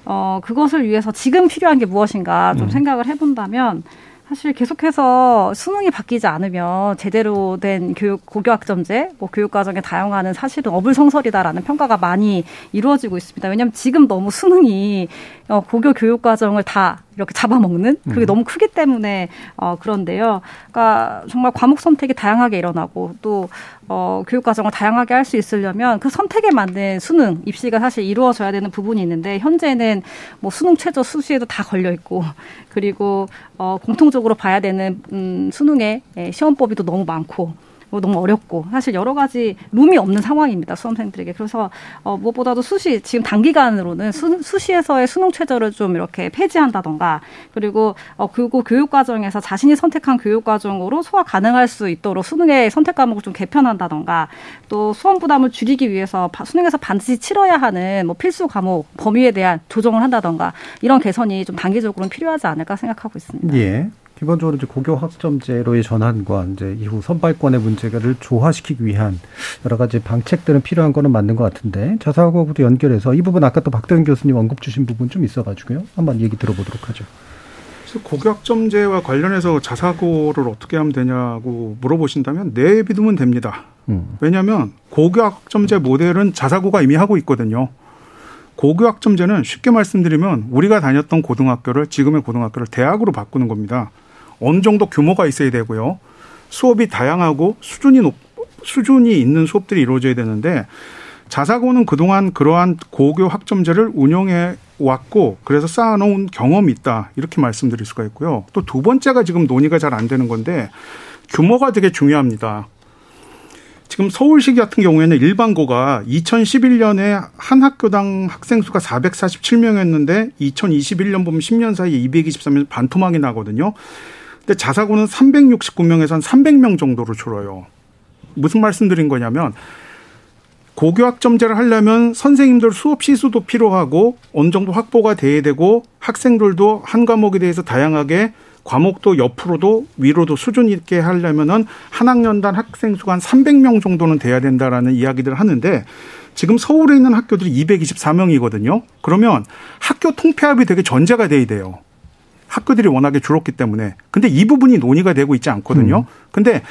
어, 그것을 위해서 지금 필요한 게 무엇인가 좀 음. 생각을 해본다면 사실 계속해서 수능이 바뀌지 않으면 제대로 된 교육 고교학점제, 뭐 교육과정에 다양화는 사실은 어불성설이다라는 평가가 많이 이루어지고 있습니다. 왜냐하면 지금 너무 수능이 어, 고교 교육과정을 다 이렇게 잡아먹는 그게 음. 너무 크기 때문에 어, 그런데요. 그러니까 정말 과목 선택이 다양하게 일어나고 또 어, 교육 과정을 다양하게 할 수 있으려면 그 선택에 맞는 수능 입시가 사실 이루어져야 되는 부분이 있는데 현재는 뭐 수능 최저 수시에도 다 걸려 있고 그리고 어, 공통적으로 봐야 되는 음, 수능의 예, 시험법이 또 너무 많고 뭐 너무 어렵고 사실 여러 가지 룸이 없는 상황입니다 수험생들에게 그래서 어, 무엇보다도 수시 지금 단기간으로는 수, 수시에서의 수능 최저를 좀 이렇게 폐지한다던가 그리고 어, 그리고 교육 과정에서 자신이 선택한 교육 과정으로 소화 가능할 수 있도록 수능의 선택 과목을 좀 개편한다던가 또 수험 부담을 줄이기 위해서 수능에서 반드시 치러야 하는 뭐 필수 과목 범위에 대한 조정을 한다던가 이런 개선이 좀 단기적으로는 필요하지 않을까 생각하고 있습니다. 예. 기본적으로 이제 고교 학점제로의 전환과 이제 이후 선발권의 문제를 조화시키기 위한 여러 가지 방책들은 필요한 거는 맞는 것 같은데 자사고하고도 연결해서 이 부분 아까 또 박대현 교수님 언급 주신 부분 좀 있어가지고요. 한번 얘기 들어보도록 하죠. 고교 학점제와 관련해서 자사고를 어떻게 하면 되냐고 물어보신다면 내비두면 됩니다. 음. 왜냐하면 고교 학점제 모델은 자사고가 이미 하고 있거든요. 고교 학점제는 쉽게 말씀드리면 우리가 다녔던 고등학교를 지금의 고등학교를 대학으로 바꾸는 겁니다. 어느 정도 규모가 있어야 되고요. 수업이 다양하고 수준이 높, 수준이 있는 수업들이 이루어져야 되는데 자사고는 그동안 그러한 고교 학점제를 운영해 왔고 그래서 쌓아놓은 경험이 있다 이렇게 말씀드릴 수가 있고요. 또 두 번째가 지금 논의가 잘 안 되는 건데 규모가 되게 중요합니다. 지금 서울시 같은 경우에는 일반고가 2011년에 한 학교당 학생 수가 447명이었는데 2021년 보면 10년 사이에 223명 반토막이 나거든요. 근데 자사고는 369명에서 한 300명 정도로 줄어요. 무슨 말씀드린 거냐면 고교학점제를 하려면 선생님들 수업 시수도 필요하고 어느 정도 확보가 돼야 되고 학생들도 한 과목에 대해서 다양하게 과목도 옆으로도 위로도 수준 있게 하려면은 한 학년당 학생 수가 한 300명 정도는 돼야 된다라는 이야기들을 하는데 지금 서울에 있는 학교들이 224명이거든요. 그러면 학교 통폐합이 되게 전제가 돼야 돼요. 학교들이 워낙에 줄었기 때문에. 근데 이 부분이 논의가 되고 있지 않거든요. 음. 근데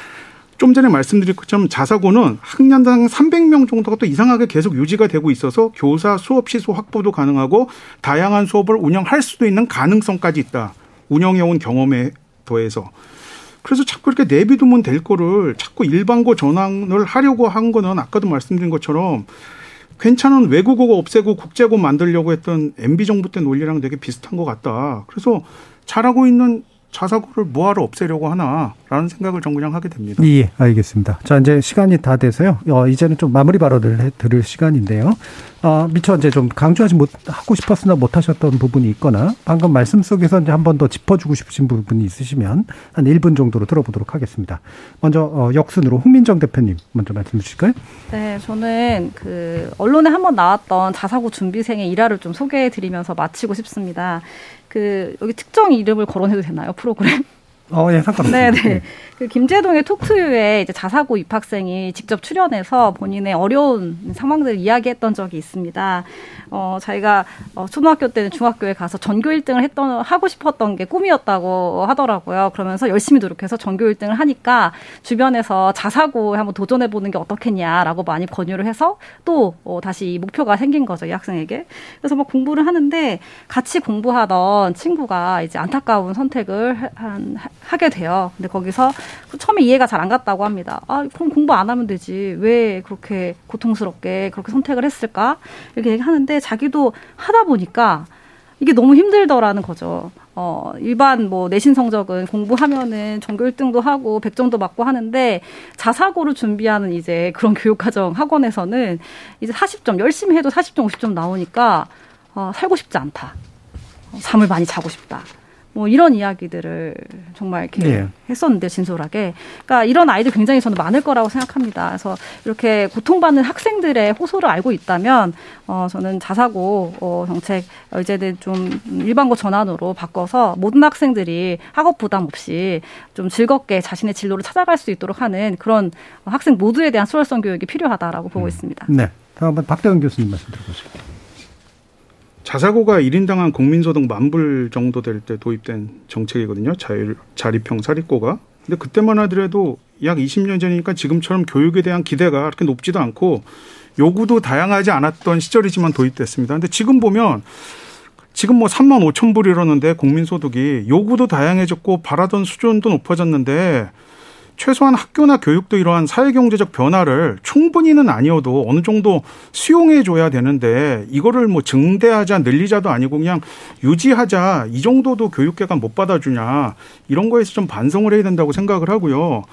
좀 전에 말씀드린 것처럼 자사고는 학년당 300명 정도가 또 이상하게 계속 유지가 되고 있어서 교사 수업 시소 확보도 가능하고 다양한 수업을 운영할 수도 있는 가능성까지 있다. 운영해온 경험에 더해서. 그래서 자꾸 이렇게 내비두면 될 거를 자꾸 일반고 전환을 하려고 한 거는 아까도 말씀드린 것처럼 괜찮은 외국어가 없애고 국제고 만들려고 했던 MB 정부 때 논리랑 되게 비슷한 것 같다. 그래서 잘하고 있는 자사고를 뭐하러 없애려고 하나라는 생각을 전 그냥 하게 됩니다. 예, 알겠습니다. 자, 이제 시간이 다 돼서요. 어, 이제는 좀 마무리 발언을 해 드릴 시간인데요. 어, 미처 이제 좀 강조하지 못, 하고 싶었으나 못 하셨던 부분이 있거나 방금 말씀 속에서 이제 한 번 더 짚어주고 싶으신 부분이 있으시면 한 1분 정도로 들어보도록 하겠습니다. 먼저, 어, 역순으로 홍민정 대표님 먼저 말씀 주실까요? 네, 저는 그 언론에 한 번 나왔던 자사고 준비생의 일화를 좀 소개해 드리면서 마치고 싶습니다. 그 여기 특정 이름을 거론해도 되나요 프로그램? 어, 예, 상관없습니다. 네네. 네. 그 김재동의 톡투유에 이제 자사고 입학생이 직접 출연해서 본인의 어려운 상황들을 이야기했던 적이 있습니다. 어, 자기가 어, 초등학교 때는 중학교에 가서 전교 1등을 했던 하고 싶었던 게 꿈이었다고 하더라고요. 그러면서 열심히 노력해서 전교 1등을 하니까 주변에서 자사고에 한번 도전해 보는 게 어떻겠냐라고 많이 권유를 해서 또 어, 다시 목표가 생긴 거죠 이 학생에게. 그래서 막 공부를 하는데 같이 공부하던 친구가 이제 안타까운 선택을 한, 하게 돼요. 근데 거기서 처음에 이해가 잘 안 갔다고 합니다. 아, 그럼 공부 안 하면 되지. 왜 그렇게 고통스럽게 그렇게 선택을 했을까? 이렇게 얘기하는데 자기도 하다 보니까 이게 너무 힘들더라는 거죠. 어, 일반 뭐 내신 성적은 공부하면은 전교 1등도 하고 100점도 맞고 하는데 자사고를 준비하는 이제 그런 교육과정 학원에서는 이제 40점, 열심히 해도 40점, 50점 나오니까 어, 살고 싶지 않다. 잠을 많이 자고 싶다. 뭐 이런 이야기들을 정말 이렇게 네. 했었는데 진솔하게 그러니까 이런 아이들 굉장히 저는 많을 거라고 생각합니다. 그래서 이렇게 고통받는 학생들의 호소를 알고 있다면 어 저는 자사고 어 정책 이제는 좀 일반고 전환으로 바꿔서 모든 학생들이 학업 부담 없이 좀 즐겁게 자신의 진로를 찾아갈 수 있도록 하는 그런 학생 모두에 대한 수월성 교육이 필요하다라고 보고 음. 있습니다. 네. 다음은 박대원 교수님 말씀 들어보죠. 자사고가 1인당 한 국민소득 만불 정도 될 때 도입된 정책이거든요. 자율, 자립형 사립고가. 근데 그때만 하더라도 약 20년 전이니까 지금처럼 교육에 대한 기대가 그렇게 높지도 않고 요구도 다양하지 않았던 시절이지만 도입됐습니다. 근데 지금 보면 지금 뭐 3만 5천 불 이러는데 국민소득이 요구도 다양해졌고 바라던 수준도 높아졌는데 최소한 학교나 교육도 이러한 사회경제적 변화를 충분히는 아니어도 어느 정도 수용해 줘야 되는데 이거를 뭐 증대하자 늘리자도 아니고 그냥 유지하자 이 정도도 교육계가 못 받아주냐 이런 거에서 좀 반성을 해야 된다고 생각을 하고요.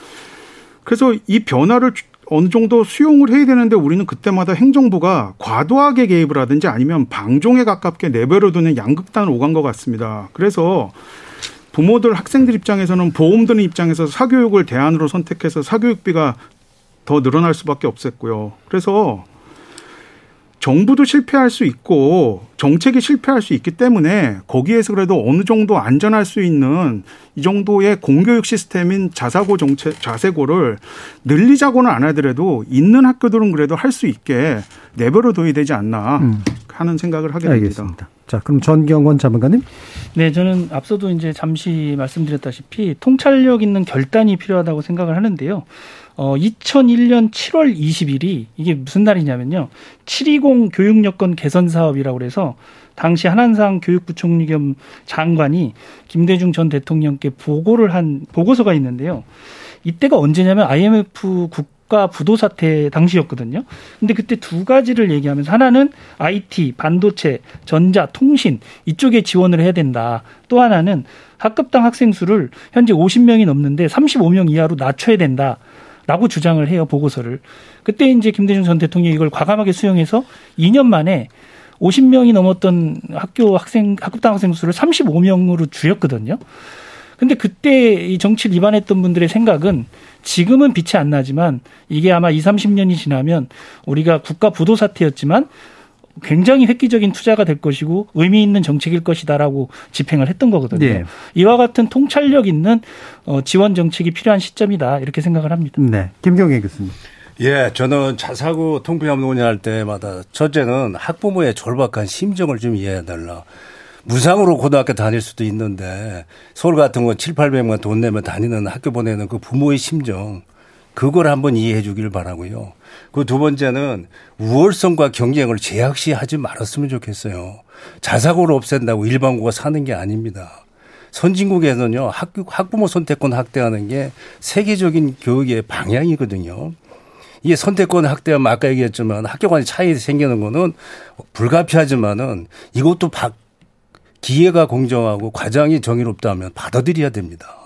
그래서 이 변화를 어느 정도 수용을 해야 되는데 우리는 그때마다 행정부가 과도하게 개입을 하든지 아니면 방종에 가깝게 내버려두는 양극단을 오간 것 같습니다. 그래서 부모들 학생들 입장에서는 보험 드는 입장에서 사교육을 대안으로 선택해서 사교육비가 더 늘어날 수밖에 없었고요. 그래서 정부도 실패할 수 있고 정책이 실패할 수 있기 때문에 거기에서 그래도 어느 정도 안전할 수 있는 이 정도의 공교육 시스템인 자사고 정책 자세고를 늘리자고는 안 하더라도 있는 학교들은 그래도 할 수 있게 내버려 둬야 되지 않나 음. 하는 생각을 하게 됩니다. 알겠습니다. 자, 그럼 전경원 자문관님? 네, 저는 앞서도 이제 잠시 말씀드렸다시피 통찰력 있는 결단이 필요하다고 생각을 하는데요. 어, 2001년 7월 20일이 이게 무슨 날이냐면요. 720 교육여건 개선 사업이라고 그래서 당시 한한상 교육부총리 겸 장관이 김대중 전 대통령께 보고를 한 보고서가 있는데요. 이때가 언제냐면 IMF 국가 부도 사태 당시였거든요. 근데 그때 두 가지를 얘기하면서 하나는 IT, 반도체, 전자, 통신 이쪽에 지원을 해야 된다. 또 하나는 학급당 학생 수를 현재 50명이 넘는데 35명 이하로 낮춰야 된다. 라고 주장을 해요, 보고서를. 그때 이제 김대중 전 대통령이 이걸 과감하게 수용해서 2년 만에 50명이 넘었던 학교 학생, 학급당 학생 수를 35명으로 줄였거든요. 근데 그때 이 정치를 위반했던 분들의 생각은 지금은 빛이 안 나지만 이게 아마 2, 30년이 지나면 우리가 국가 부도 사태였지만 굉장히 획기적인 투자가 될 것이고 의미 있는 정책일 것이다라고 집행을 했던 거거든요. 네. 이와 같은 통찰력 있는 어, 지원 정책이 필요한 시점이다 이렇게 생각을 합니다. 네, 김경애 교수님. 예, 저는 자사고 통폐합 논의할 때마다 첫째는 학부모의 절박한 심정을 좀 이해해 달라. 무상으로 고등학교 다닐 수도 있는데 서울 같은 건 7, 800만 돈 내면 다니는 학교 보내는 그 부모의 심정 그걸 한번 이해해 주길 바라고요. 그 두 번째는 우월성과 경쟁을 제약시하지 말았으면 좋겠어요. 자사고를 없앤다고 일반고가 사는 게 아닙니다. 선진국에서는요, 학교, 학부모 선택권 확대하는 게 세계적인 교육의 방향이거든요. 이게 선택권 확대하면 아까 얘기했지만 학교 간의 차이 생기는 거는 불가피하지만은 이것도 기회가 공정하고 과정이 정의롭다면 받아들여야 됩니다.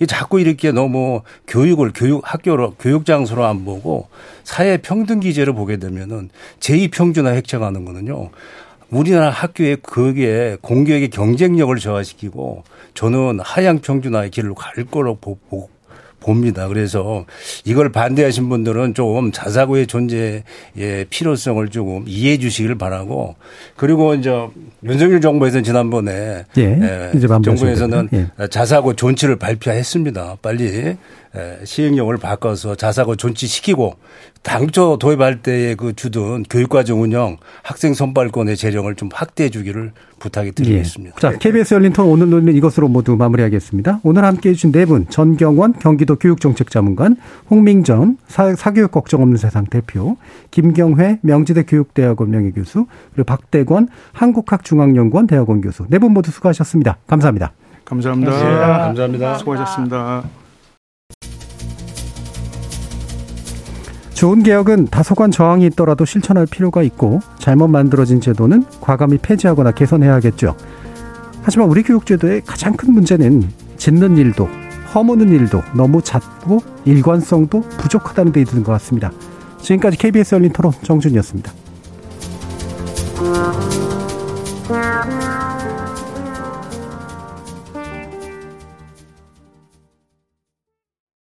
이 자꾸 이렇게 너무 교육을 교육 학교로 교육 장소로 안 보고 사회 평등 기제를 보게 되면은 제2 평준화 획책하는 거는요. 우리나라 학교의 그게 공교육의 경쟁력을 저하시키고 저는 하향 평준화의 길로 갈 거로 보고 봅니다. 그래서 이걸 반대하신 분들은 좀 자사고의 존재의 필요성을 조금 이해해 주시길 바라고 그리고 이제 윤석열 정부에서는 지난번에 예, 예, 정부에서는 예. 자사고 존치를 발표했습니다. 빨리 예, 시행령을 바꿔서 자사고 존치시키고 당초 도입할 때에 그 주둔 교육과정 운영 학생 선발권의 재령을 좀 확대해 주기를 부탁이 드리겠습니다. 예. 자, KBS 열린 톤 오늘 논의는 이것으로 모두 마무리하겠습니다. 오늘 함께 해주신 네 분, 전경원 경기도 교육정책자문관, 홍민정 사교육 걱정 없는 세상 대표, 김경회 명지대 교육대학원 명예교수, 그리고 박대권 한국학중앙연구원 대학원 교수 네 분 모두 수고하셨습니다. 감사합니다. 감사합니다. 감사합니다. 감사합니다. 수고하셨습니다. 좋은 개혁은 다소간 저항이 있더라도 실천할 필요가 있고 잘못 만들어진 제도는 과감히 폐지하거나 개선해야겠죠. 하지만 우리 교육제도의 가장 큰 문제는 짓는 일도 허무는 일도 너무 잦고 일관성도 부족하다는 데 있는 것 같습니다. 지금까지 KBS 열린 토론 정준이었습니다.